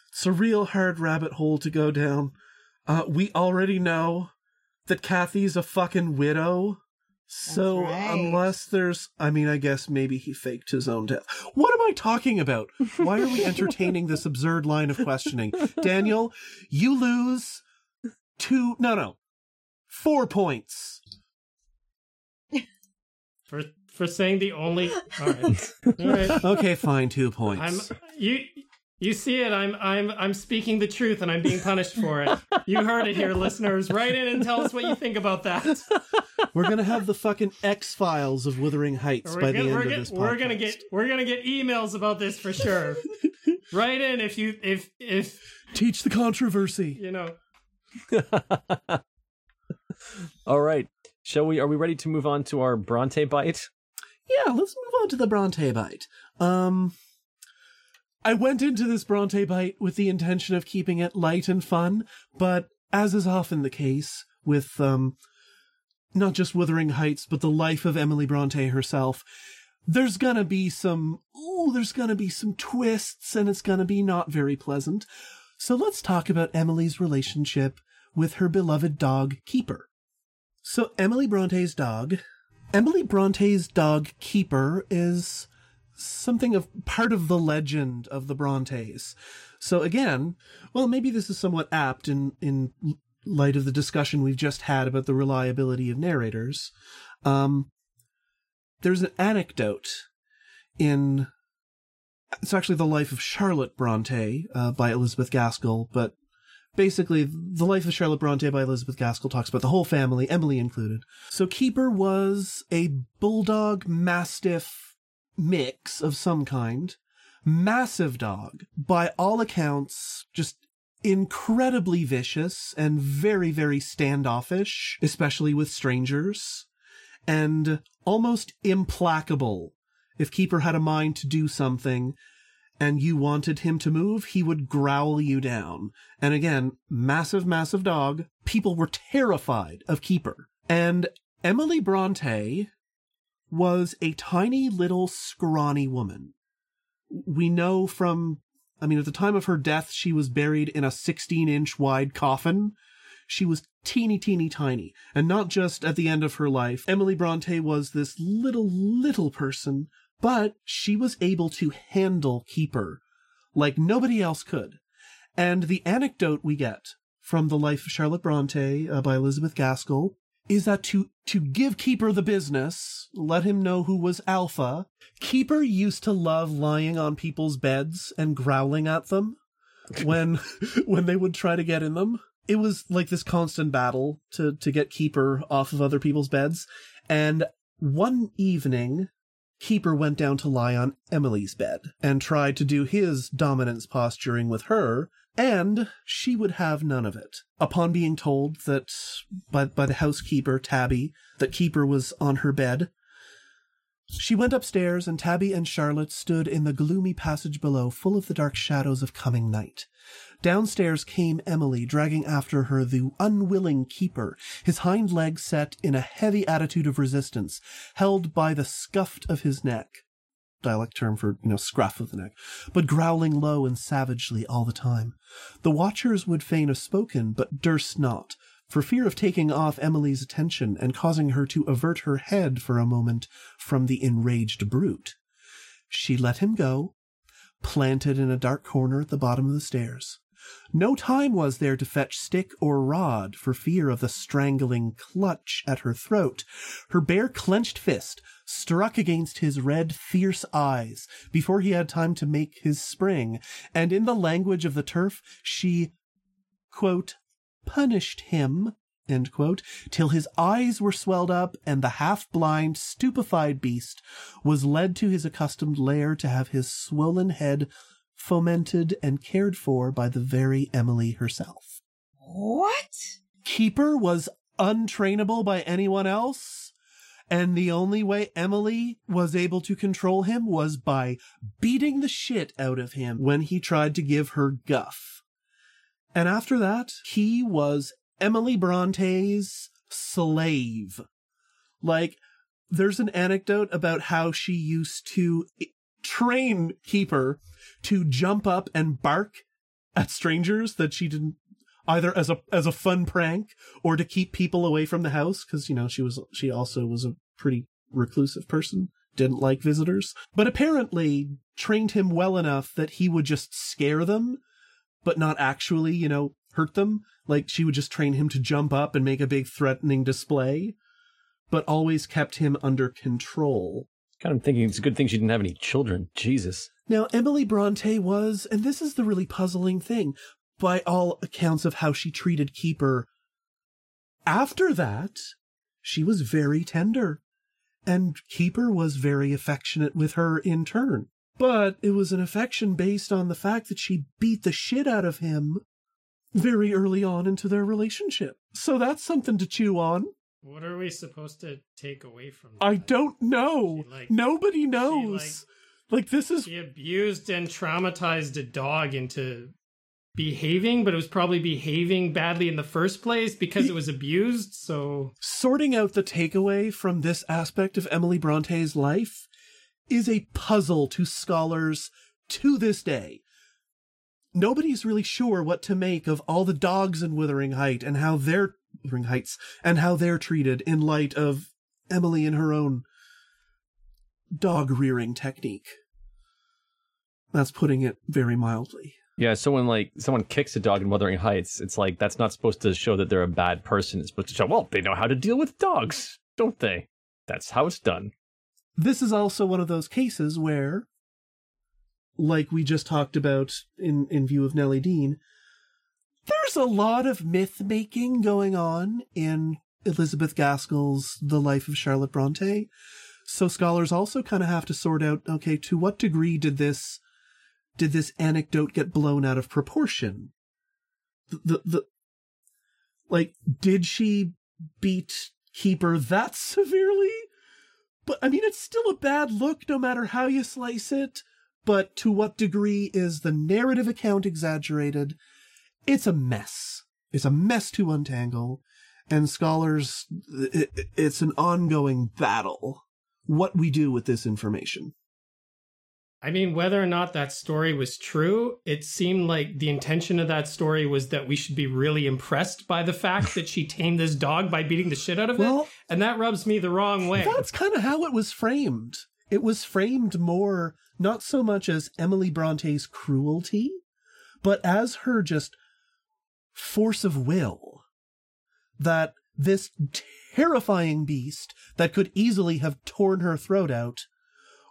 It's a real hard rabbit hole to go down. Uh, we already know that Kathy's a fucking widow. So right. unless there's, I mean, I guess maybe he faked his own death. What am I talking about? Why are we entertaining this absurd line of questioning? Daniel, you lose two, no, no, four points. For for saying the only all right. All right. Okay, fine, two I'm points. you you see it, I'm I'm I'm speaking the truth and I'm being punished for it. You heard it here, listeners. Write in and tell us what you think about that. We're gonna have the fucking X Files of Wuthering Heights We're by gonna, the end we're, of gonna, this we're gonna get we're gonna get emails about this for sure. Write in if you if if Teach the controversy. you know All right, shall we? Are we ready to move on to our Bronte bite? Yeah, let's move on to the Bronte bite. Um, I went into this Bronte bite with the intention of keeping it light and fun, but as is often the case with um, not just Wuthering Heights, but the life of Emily Bronte herself, there's gonna be some ooh, there's gonna be some twists, and it's gonna be not very pleasant. So let's talk about Emily's relationship with her beloved dog Keeper. So Emily Bronte's dog Emily Bronte's dog Keeper is something of part of the legend of the Brontes. So again, well, maybe this is somewhat apt in in light of the discussion we've just had about the reliability of narrators. Um, there's an anecdote in it's actually the life of Charlotte Bronte uh, by Elizabeth Gaskell, but basically the life of Charlotte Bronte by Elizabeth Gaskell talks about the whole family, Emily included. So Keeper was a bulldog mastiff mix of some kind, massive dog, by all accounts, just incredibly vicious and very, very standoffish, especially with strangers, and almost implacable. If Keeper had a mind to do something, and you wanted him to move, he would growl you down. And again, massive, massive dog. People were terrified of Keeper. And Emily Bronte was a tiny little scrawny woman. We know from, I mean, at the time of her death, she was buried in a 16 inch wide coffin. She was teeny, teeny tiny. And not just at the end of her life. Emily Bronte was this little, little person but she was able to handle Keeper like nobody else could. And the anecdote we get from the life of Charlotte Bronte uh, by Elizabeth Gaskell is that to to give Keeper the business, let him know who was Alpha. Keeper used to love lying on people's beds and growling at them when when they would try to get in them. It was like this constant battle to to get Keeper off of other people's beds. And one evening, Keeper went down to lie on Emily's bed and tried to do his dominance posturing with her, and she would have none of it. Upon being told that by, by the housekeeper, Tabby, that Keeper was on her bed, she went upstairs, and Tabby and Charlotte stood in the gloomy passage below, full of the dark shadows of coming night. Downstairs came Emily, dragging after her the unwilling keeper, his hind legs set in a heavy attitude of resistance, held by the scuft of his neck. Dialect term for, you know, scruff of the neck, but growling low and savagely all the time. The watchers would fain have spoken, but durst not, for fear of taking off Emily's attention and causing her to avert her head for a moment from the enraged brute. She let him go, planted in a dark corner at the bottom of the stairs. No time was there to fetch stick or rod for fear of the strangling clutch at her throat. Her bare clenched fist struck against his red, fierce eyes before he had time to make his spring, and in the language of the turf, she, quote, punished him, quote, till his eyes were swelled up and the half-blind, stupefied beast was led to his accustomed lair to have his swollen head fomented and cared for by the very Emily herself. What? Keeper was untrainable by anyone else, and the only way Emily was able to control him was by beating the shit out of him when he tried to give her guff. And after that, he was Emily Bronte's slave. Like, there's an anecdote about how she used to train Keeper to jump up and bark at strangers that she didn't either as a as a fun prank or to keep people away from the house because you know she was she also was a pretty reclusive person didn't like visitors but apparently trained him well enough that he would just scare them but not actually you know hurt them. Like she would just train him to jump up and make a big threatening display but always kept him under control Kind of thinking it's a good thing she didn't have any children. Jesus. Now, Emily Bronte was, and this is the really puzzling thing, by all accounts of how she treated Keeper, after that, she was very tender, and Keeper was very affectionate with her in turn. But it was an affection based on the fact that she beat the shit out of him very early on into their relationship. So that's something to chew on. What are we supposed to take away from that? I don't know. Like- Nobody knows. like, this is She abused and traumatized a dog into behaving, but it was probably behaving badly in the first place because it was abused. So sorting out the takeaway from this aspect of Emily Bronte's life is a puzzle to scholars to this day. Nobody's really sure what to make of all the dogs in Wuthering Height and how they're Wuthering Heights and how they're treated in light of Emily and her own dog rearing technique. That's putting it very mildly. Yeah, so when like someone kicks a dog in Wuthering Heights, it's like that's not supposed to show that they're a bad person. It's supposed to show, well, they know how to deal with dogs, don't they? That's how it's done. This is also one of those cases where, like we just talked about in, in view of Nellie Dean, there's a lot of myth making going on in Elizabeth Gaskell's The Life of Charlotte Bronte. So scholars also kind of have to sort out, okay, to what degree did this did this anecdote get blown out of proportion? The, the, the like, did she beat Keeper that severely? But I mean, it's still a bad look no matter how you slice it. But to what degree is the narrative account exaggerated? It's a mess. It's a mess to untangle. And scholars, it, it's an ongoing battle. What we do with this information. I mean, whether or not that story was true, it seemed like the intention of that story was that we should be really impressed by the fact that she tamed this dog by beating the shit out of Well- it. And that rubs me the wrong way. That's kind of how it was framed. It was framed more, not so much as Emily Bronte's cruelty, but as her just force of will. That this terrifying beast that could easily have torn her throat out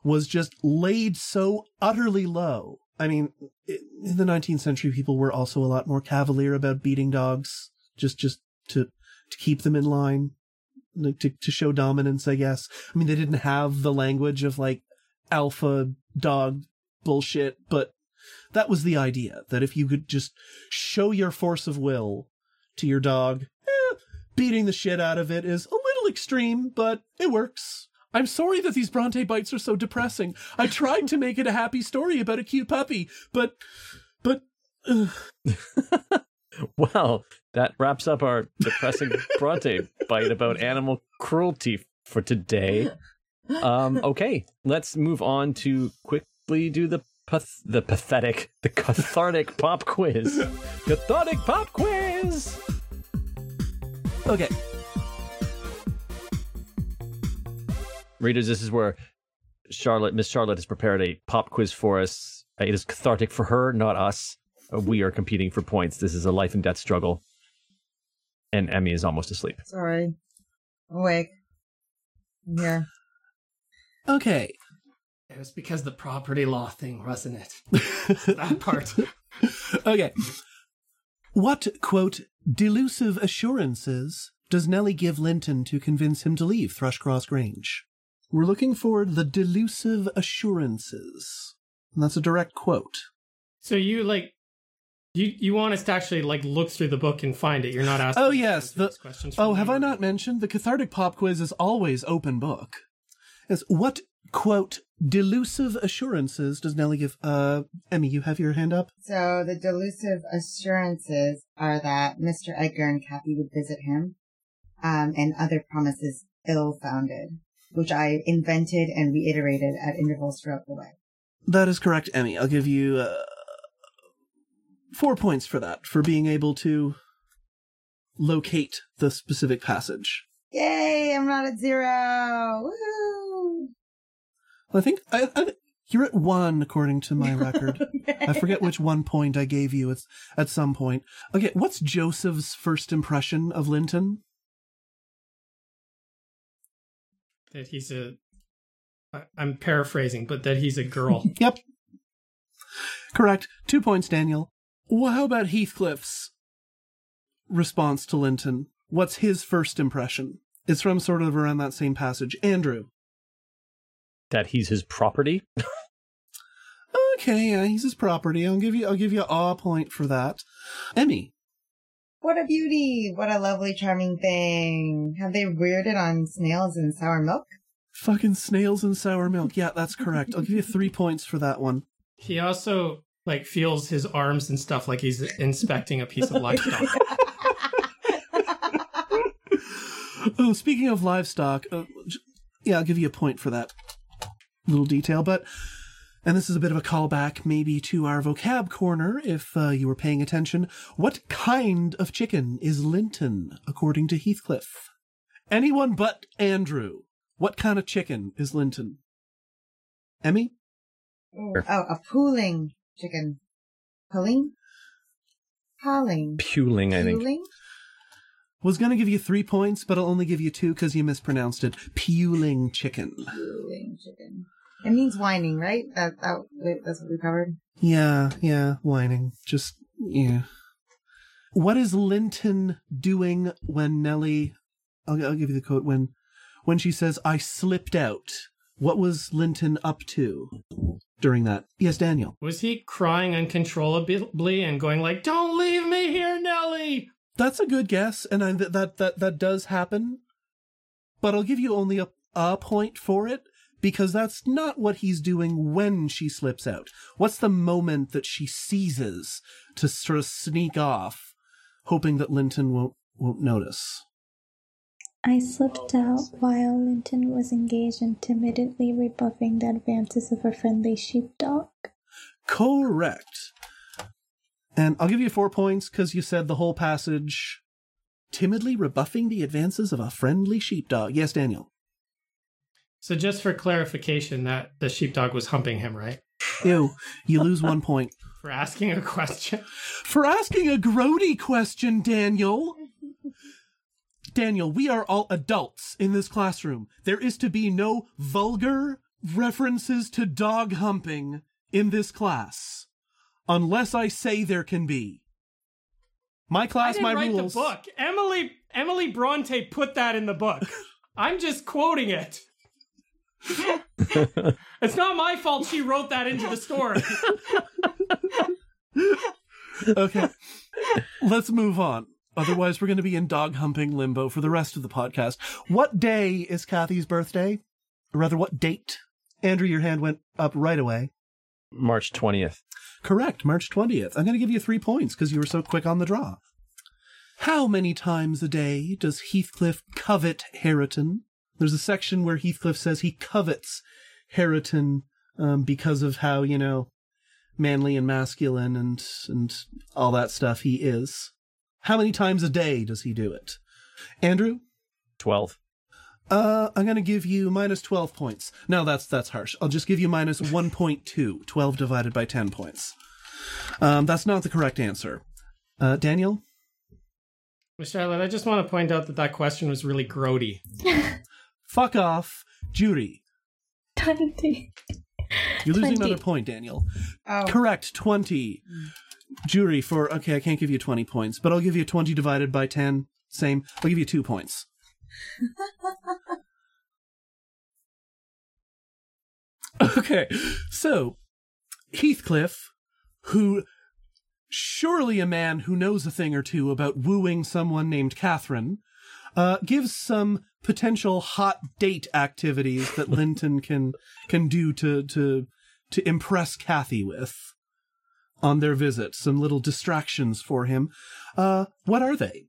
was just laid so utterly low. I mean, in the 19th century, people were also a lot more cavalier about beating dogs, just just to to keep them in line, like to to show dominance. I guess. I mean, they didn't have the language of like alpha dog bullshit, but that was the idea that if you could just show your force of will to your dog, eh, beating the shit out of it is a little extreme, but it works. I'm sorry that these Bronte bites are so depressing. I tried to make it a happy story about a cute puppy, but, but, ugh. Well, that wraps up our depressing Bronte bite about animal cruelty for today. Um, okay, let's move on to quickly do the path- the pathetic, the cathartic pop quiz. Cathartic pop quiz. okay. Readers, this is where Charlotte, Miss Charlotte, has prepared a pop quiz for us. Uh, It is cathartic for her, not us. Uh, We are competing for points. This is a life and death struggle. And Emmy is almost asleep. Sorry. Awake. I'm here. Okay. It was because the property law thing, wasn't it? that part. okay. What, quote, delusive assurances does Nellie give Linton to convince him to leave Thrushcross Grange? We're looking for the delusive assurances. And that's a direct quote. So you like you you want us to actually like look through the book and find it. You're not asking. Oh, yes, the- questions. Oh, from have I not mentioned? The cathartic pop quiz is always open book. Yes, what, quote, delusive assurances does Nellie give? Uh, Emmy, you have your hand up? So the delusive assurances are that Mr. Edgar and Kathy would visit him, um, and other promises ill-founded, which I invented and reiterated at intervals throughout the way. That is correct, Emmy. I'll give you uh, four points for that, for being able to locate the specific passage. Yay! I'm not at zero. Woohoo! I think I, I, you're at one, according to my record. I forget which one point I gave you at, at some point. Okay, what's Joseph's first impression of Linton? that he's a. I- I'm paraphrasing, but that he's a girl. Yep. Correct. Two points, Daniel. Well, how about Heathcliff's response to Linton? What's his first impression? It's from sort of around that same passage. Andrew. That he's his property. Okay, yeah, he's his property. I'll give you I'll give you a point for that. Emmy. What a beauty! What a lovely, charming thing. Have they reared it on snails and sour milk? Fucking snails and sour milk. Yeah, that's correct. I'll give you three points for that one. he also like feels his arms and stuff like he's inspecting a piece of livestock. Oh, speaking of livestock, uh, yeah, I'll give you a point for that little detail. But, and this is a bit of a callback maybe to our vocab corner if uh, you were paying attention. What kind of chicken is Linton, according to Heathcliff? Anyone but Andrew. What kind of chicken is Linton? Emmy? Oh, a pooling chicken. Pulling? Pulling. Puling, I think. Pooling? Was going to give you three points, but I'll only give you two because you mispronounced it. Puling chicken. Pooling chicken. It means whining, right? That, that, wait, that's what we covered? Yeah, yeah, whining. Just, yeah. What is Linton doing when Nellie, I'll, I'll give you the quote, when, when she says, I slipped out. What was Linton up to during that? Yes, Daniel. Was he crying uncontrollably and going like, "Don't leave me here, Nellie"? That's a good guess, and I, that, that, that, that does happen. But I'll give you only a, a point for it, because that's not what he's doing when she slips out. What's the moment that she seizes to sort of sneak off, hoping that Linton won't, won't notice? I slipped out while Linton was engaged in timidly rebuffing the advances of a friendly sheepdog. Correct. And I'll give you four points because you said the whole passage timidly rebuffing the advances of a friendly sheepdog. Yes, Daniel. So just for clarification, that the sheepdog was humping him, right? Ew, you lose one point. For asking a question. For asking a grody question, Daniel. Daniel, we are all adults in this classroom. There is to be no vulgar references to dog humping in this class. Unless I say there can be. My I class, didn't my write rules. the book. Emily Emily Bronte put that in the book. I'm just quoting it. it's not my fault she wrote that into the story. okay. Let's move on. Otherwise, we're going to be in dog humping limbo for the rest of the podcast. What day is Kathy's birthday? Or rather, what date? Andrew, your hand went up right away. March 20th. Correct, March 20th. I'm going to give you three points because you were so quick on the draw. How many times a day does Heathcliff covet Hareton? There's a section where Heathcliff says he covets Hareton um, because of how, you know, manly and masculine and, and all that stuff he is. How many times a day does he do it? Andrew? 12. Uh, I'm gonna give you minus 12 points. No, that's, that's harsh. I'll just give you minus 1.2. 12 divided by 10 points. Um, that's not the correct answer. Uh, Daniel? Miss Charlotte, I just want to point out that that question was really grody. Fuck off. Judy. 20. You're losing 20. another point, Daniel. Oh, Correct, 20. Mm. Judy for, okay, I can't give you 20 points, but I'll give you 20 divided by 10. Same. I'll give you two points. okay, so Heathcliff, who surely a man who knows a thing or two about wooing someone named Catherine, uh, gives some potential hot date activities that Linton can can do to to to impress Kathy with on their visit. Some little distractions for him. Uh, what are they?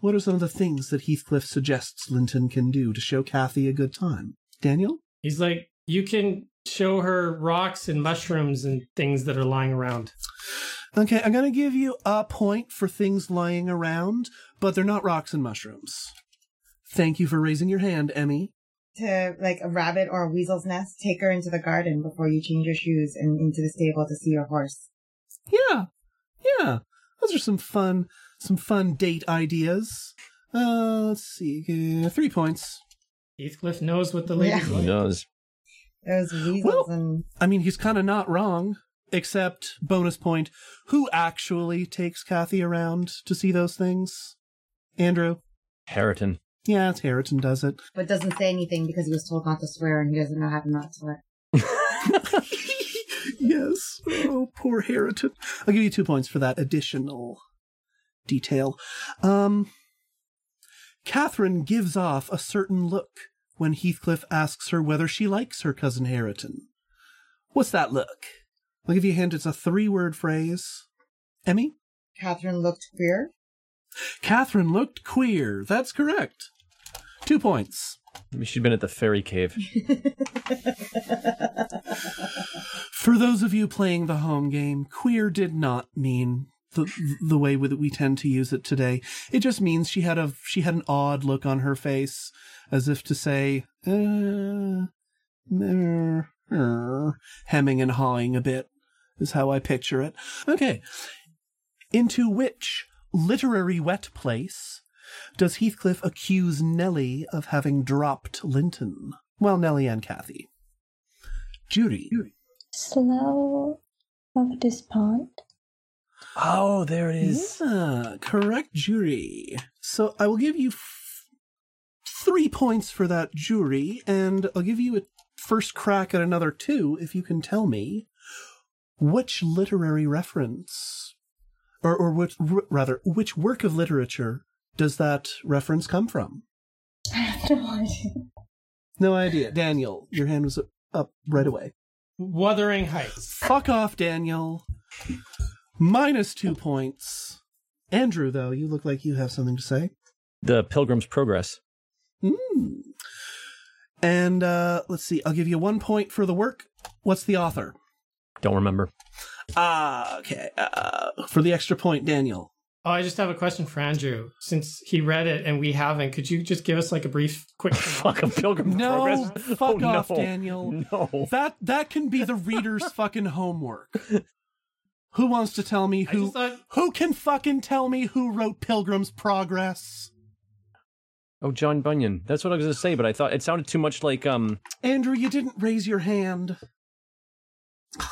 What are some of the things that Heathcliff suggests Linton can do to show Kathy a good time? Daniel? He's like, you can show her rocks and mushrooms and things that are lying around. Okay, I'm going to give you a point for things lying around, but they're not rocks and mushrooms. Thank you for raising your hand, Emmy. to like a rabbit or a weasel's nest, take her into the garden before you change your shoes and into the stable to see your horse. Yeah, yeah. Those are some fun, some fun date ideas. Uh, let's see, uh, three points. Heathcliff knows what the ladies Yeah. Who like. knows? Those weasels Well- and I mean, he's kind of not wrong, except bonus point. Who actually takes Kathy around to see those things? Andrew? Hareton. Yeah, it's Hareton does it. but doesn't say anything because he was told not to swear and he doesn't know how to not swear. yes. Oh, poor Hareton. I'll give you two points for that additional detail. Um, Catherine gives off a certain look when Heathcliff asks her whether she likes her cousin Hareton. What's that look? I'll give you a hint. It's a three-word phrase. Emmy? Catherine looked queer. Catherine looked queer. That's correct. Two points. Maybe she'd been at the fairy cave. For those of you playing the home game, queer did not mean the the way that we tend to use it today. It just means she had a she had an odd look on her face, as if to say, uh, hemming and hawing a bit, is how I picture it. Okay, into which literary wet place does Heathcliff accuse Nellie of having dropped Linton? Well, Nellie and Kathy. Judy. Slough of Despond. Oh, there it is. Yeah, correct Judy. So I will give you f- three points for that Judy, and I'll give you a first crack at another two if you can tell me which literary reference, or, or which, r- rather, which work of literature does that reference come from? I have no idea. No idea. Daniel, your hand was up, up right away. Wuthering Heights. Fuck off, Daniel. Minus two points. Andrew, though, you look like you have something to say. The Pilgrim's Progress. Mm. And uh, let's see, I'll give you one point for the work. What's the author? Don't remember. Ah, okay. Uh, for the extra point, Daniel. Oh, I just have a question for Andrew. Since he read it and we haven't, could you just give us like a brief, quick? Fuck a Pilgrim's No, Progress. fuck Oh, off, no. Daniel. No. That that can be the reader's fucking homework. Who wants to tell me who thought who can fucking tell me who wrote Pilgrim's Progress? Oh, John Bunyan. That's what I was going to say, but I thought it sounded too much like um. Andrew, you didn't raise your hand.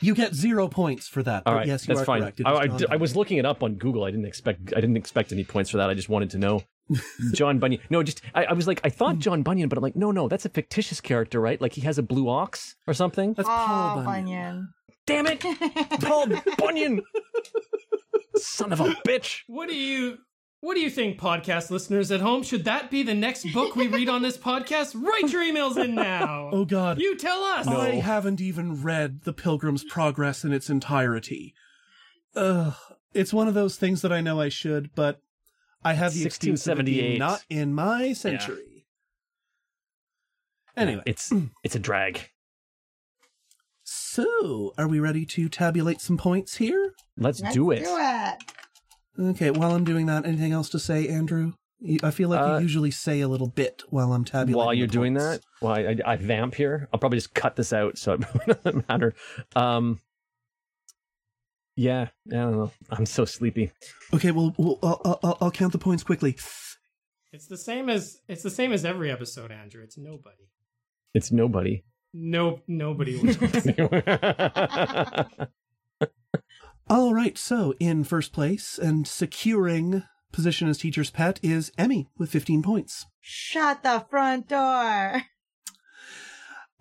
You get zero points for that. All but right, yes, you that's are fine. correct. It I, is I John d- I Bunyan. was looking it up on Google. I didn't expect. I didn't expect any points for that. I just wanted to know. John Bunyan. No, just I, I was like, I thought John Bunyan, but I'm like, no, no, that's a fictitious character, right? Like he has a blue ox or something. That's Oh, Paul Bunyan. Bunyan. Damn it, Paul Bunyan, son of a bitch. What do you what do you think, podcast listeners at home? Should that be the next book we read on this podcast? Write your emails in now. Oh God. You tell us. I haven't even read The Pilgrim's Progress in its entirety. Ugh. It's one of those things that I know I should, but I have the excuse of being 1678. not in my century. Anyway, it's it's a drag. so are we ready to tabulate some points here? Let's, Let's do it. Do it. Okay, while I'm doing that, anything else to say, Andrew? I feel like Uh, you usually say a little bit while I'm tabulating. While you're doing that, well, I, I, I vamp here. I'll probably just cut this out, so it doesn't matter. Um, yeah, I don't know. I'm so sleepy. Okay, well, well I'll, I'll, I'll count the points quickly. It's the same as it's the same as every episode, Andrew. It's nobody. It's nobody. No nobody will All right, so in first place and securing position as teacher's pet is Emmy with 15 points. Shut the front door.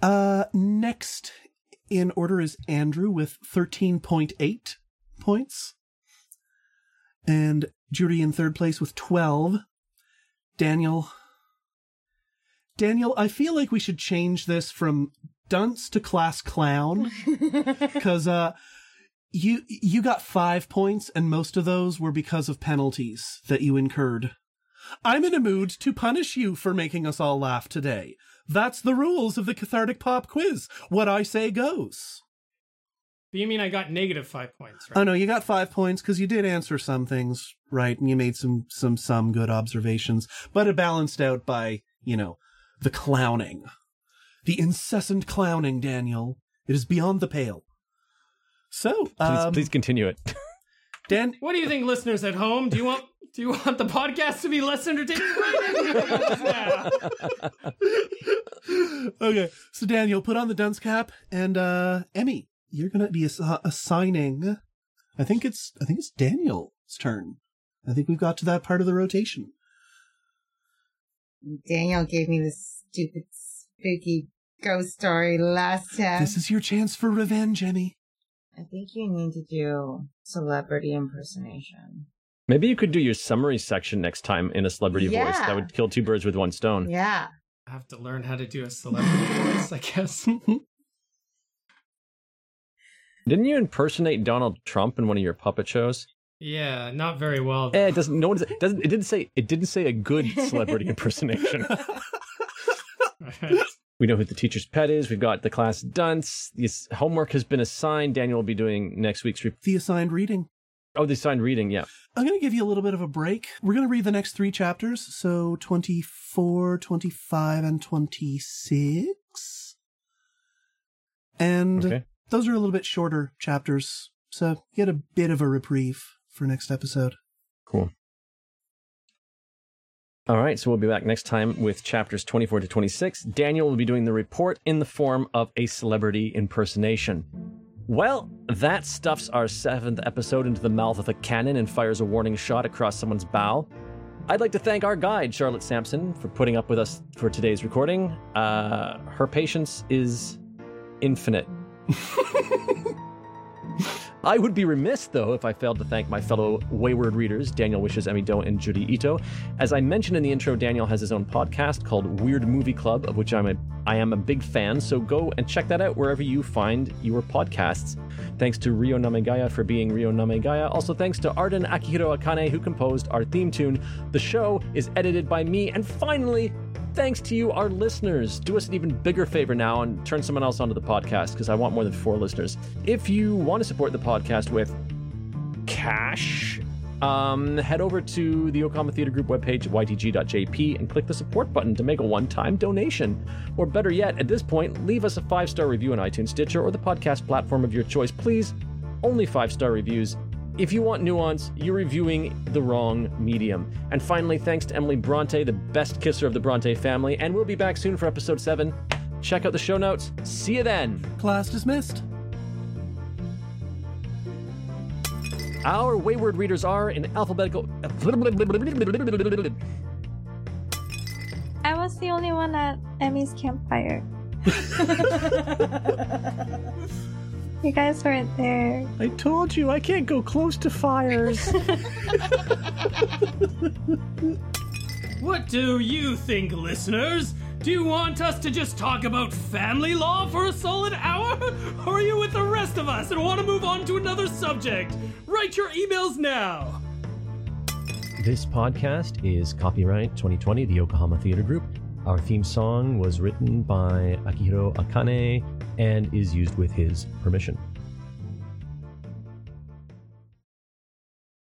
Uh, next in order is Andrew with 13.8 points. And Judy in third place with 12. Daniel. Daniel, I feel like we should change this from dunce to class clown. Cause, uh, you, you got five points and most of those were because of penalties that you incurred. I'm in a mood to punish you for making us all laugh today. That's the rules of the Cathartic Pop Quiz. What I say goes. You mean I got negative five points, right? Oh no, you got five points because you did answer some things right, and you made some some some good observations, but it balanced out by you know the clowning, the incessant clowning. Daniel, it is beyond the pale. So, Please, um, please continue it. Dan, What do you think, listeners at home? Do you want do you want the podcast to be less entertaining? Right in. okay, so Daniel, put on the dunce cap, and uh Emmy, you're gonna be ass- assigning. I think it's I think it's Daniel's turn. I think we've got to that part of the rotation. Daniel gave me this stupid, spooky ghost story last time. This is your chance for revenge, Emmy. I think you need to do celebrity impersonation. Maybe you could do your summary section next time in a celebrity voice. That would kill two birds with one stone. Yeah. I have to learn how to do a celebrity voice, I guess. Didn't you impersonate Donald Trump in one of your puppet shows? Yeah, not very well. Eh, it doesn't. No one doesn't. It didn't say. It didn't say a good celebrity impersonation. Right. We know who the teacher's pet is. We've got the class dunce. This homework has been assigned. Daniel will be doing next week's. Re- The assigned reading. oh, the assigned reading. Yeah. I'm going to give you a little bit of a break. We're going to read the next three chapters, so 24, 25, and 26. And Okay. those are a little bit shorter chapters, so you get a bit of a reprieve for next episode. Cool. All right, so we'll be back next time with chapters 24 to 26. Daniel will be doing the report in the form of a celebrity impersonation. Well, that stuffs our seventh episode into the mouth of a cannon and fires a warning shot across someone's bow. I'd like to thank our guide, Charlotte Sampson, for putting up with us for today's recording. Uh, her patience is infinite. I would be remiss, though, if I failed to thank my fellow wayward readers, Daniel Wishes, Emmy Doe, and Judy Ito. As I mentioned in the intro, Daniel has his own podcast called Weird Movie Club, of which I'm a, I am a big fan, so go and check that out wherever you find your podcasts. Thanks to Rio Namegaya for being Rio Namegaya. Also, thanks to Arden Akihiro Akane, who composed our theme tune. The show is edited by me, and finally, thanks to you, our listeners. Do us an even bigger favor now and turn someone else onto the podcast because I want more than four listeners. If you want to support the podcast with cash, um, head over to the Yokohama Theater Group webpage at ytg.jp and click the support button to make a one time donation. Or better yet, at this point, leave us a five star review on iTunes, Stitcher, or the podcast platform of your choice. Please, only five star reviews. If you want nuance, you're reviewing the wrong medium. And finally, thanks to Emily Bronte, the best kisser of the Bronte family, and we'll be back soon for episode 7. Check out the show notes. See you then. Class dismissed. Our wayward readers are in alphabetical. I was the only one at Emmy's campfire. you guys weren't there. I told you I can't go close to fires. What do you think, listeners? Do you want us to just talk about family law for a solid hour? Or are you with the rest of us and want to move on to another subject? Write your emails now. This podcast is copyright 2020, the Yokohama Theater Group. Our theme song was written by Akihiro Akane and is used with his permission.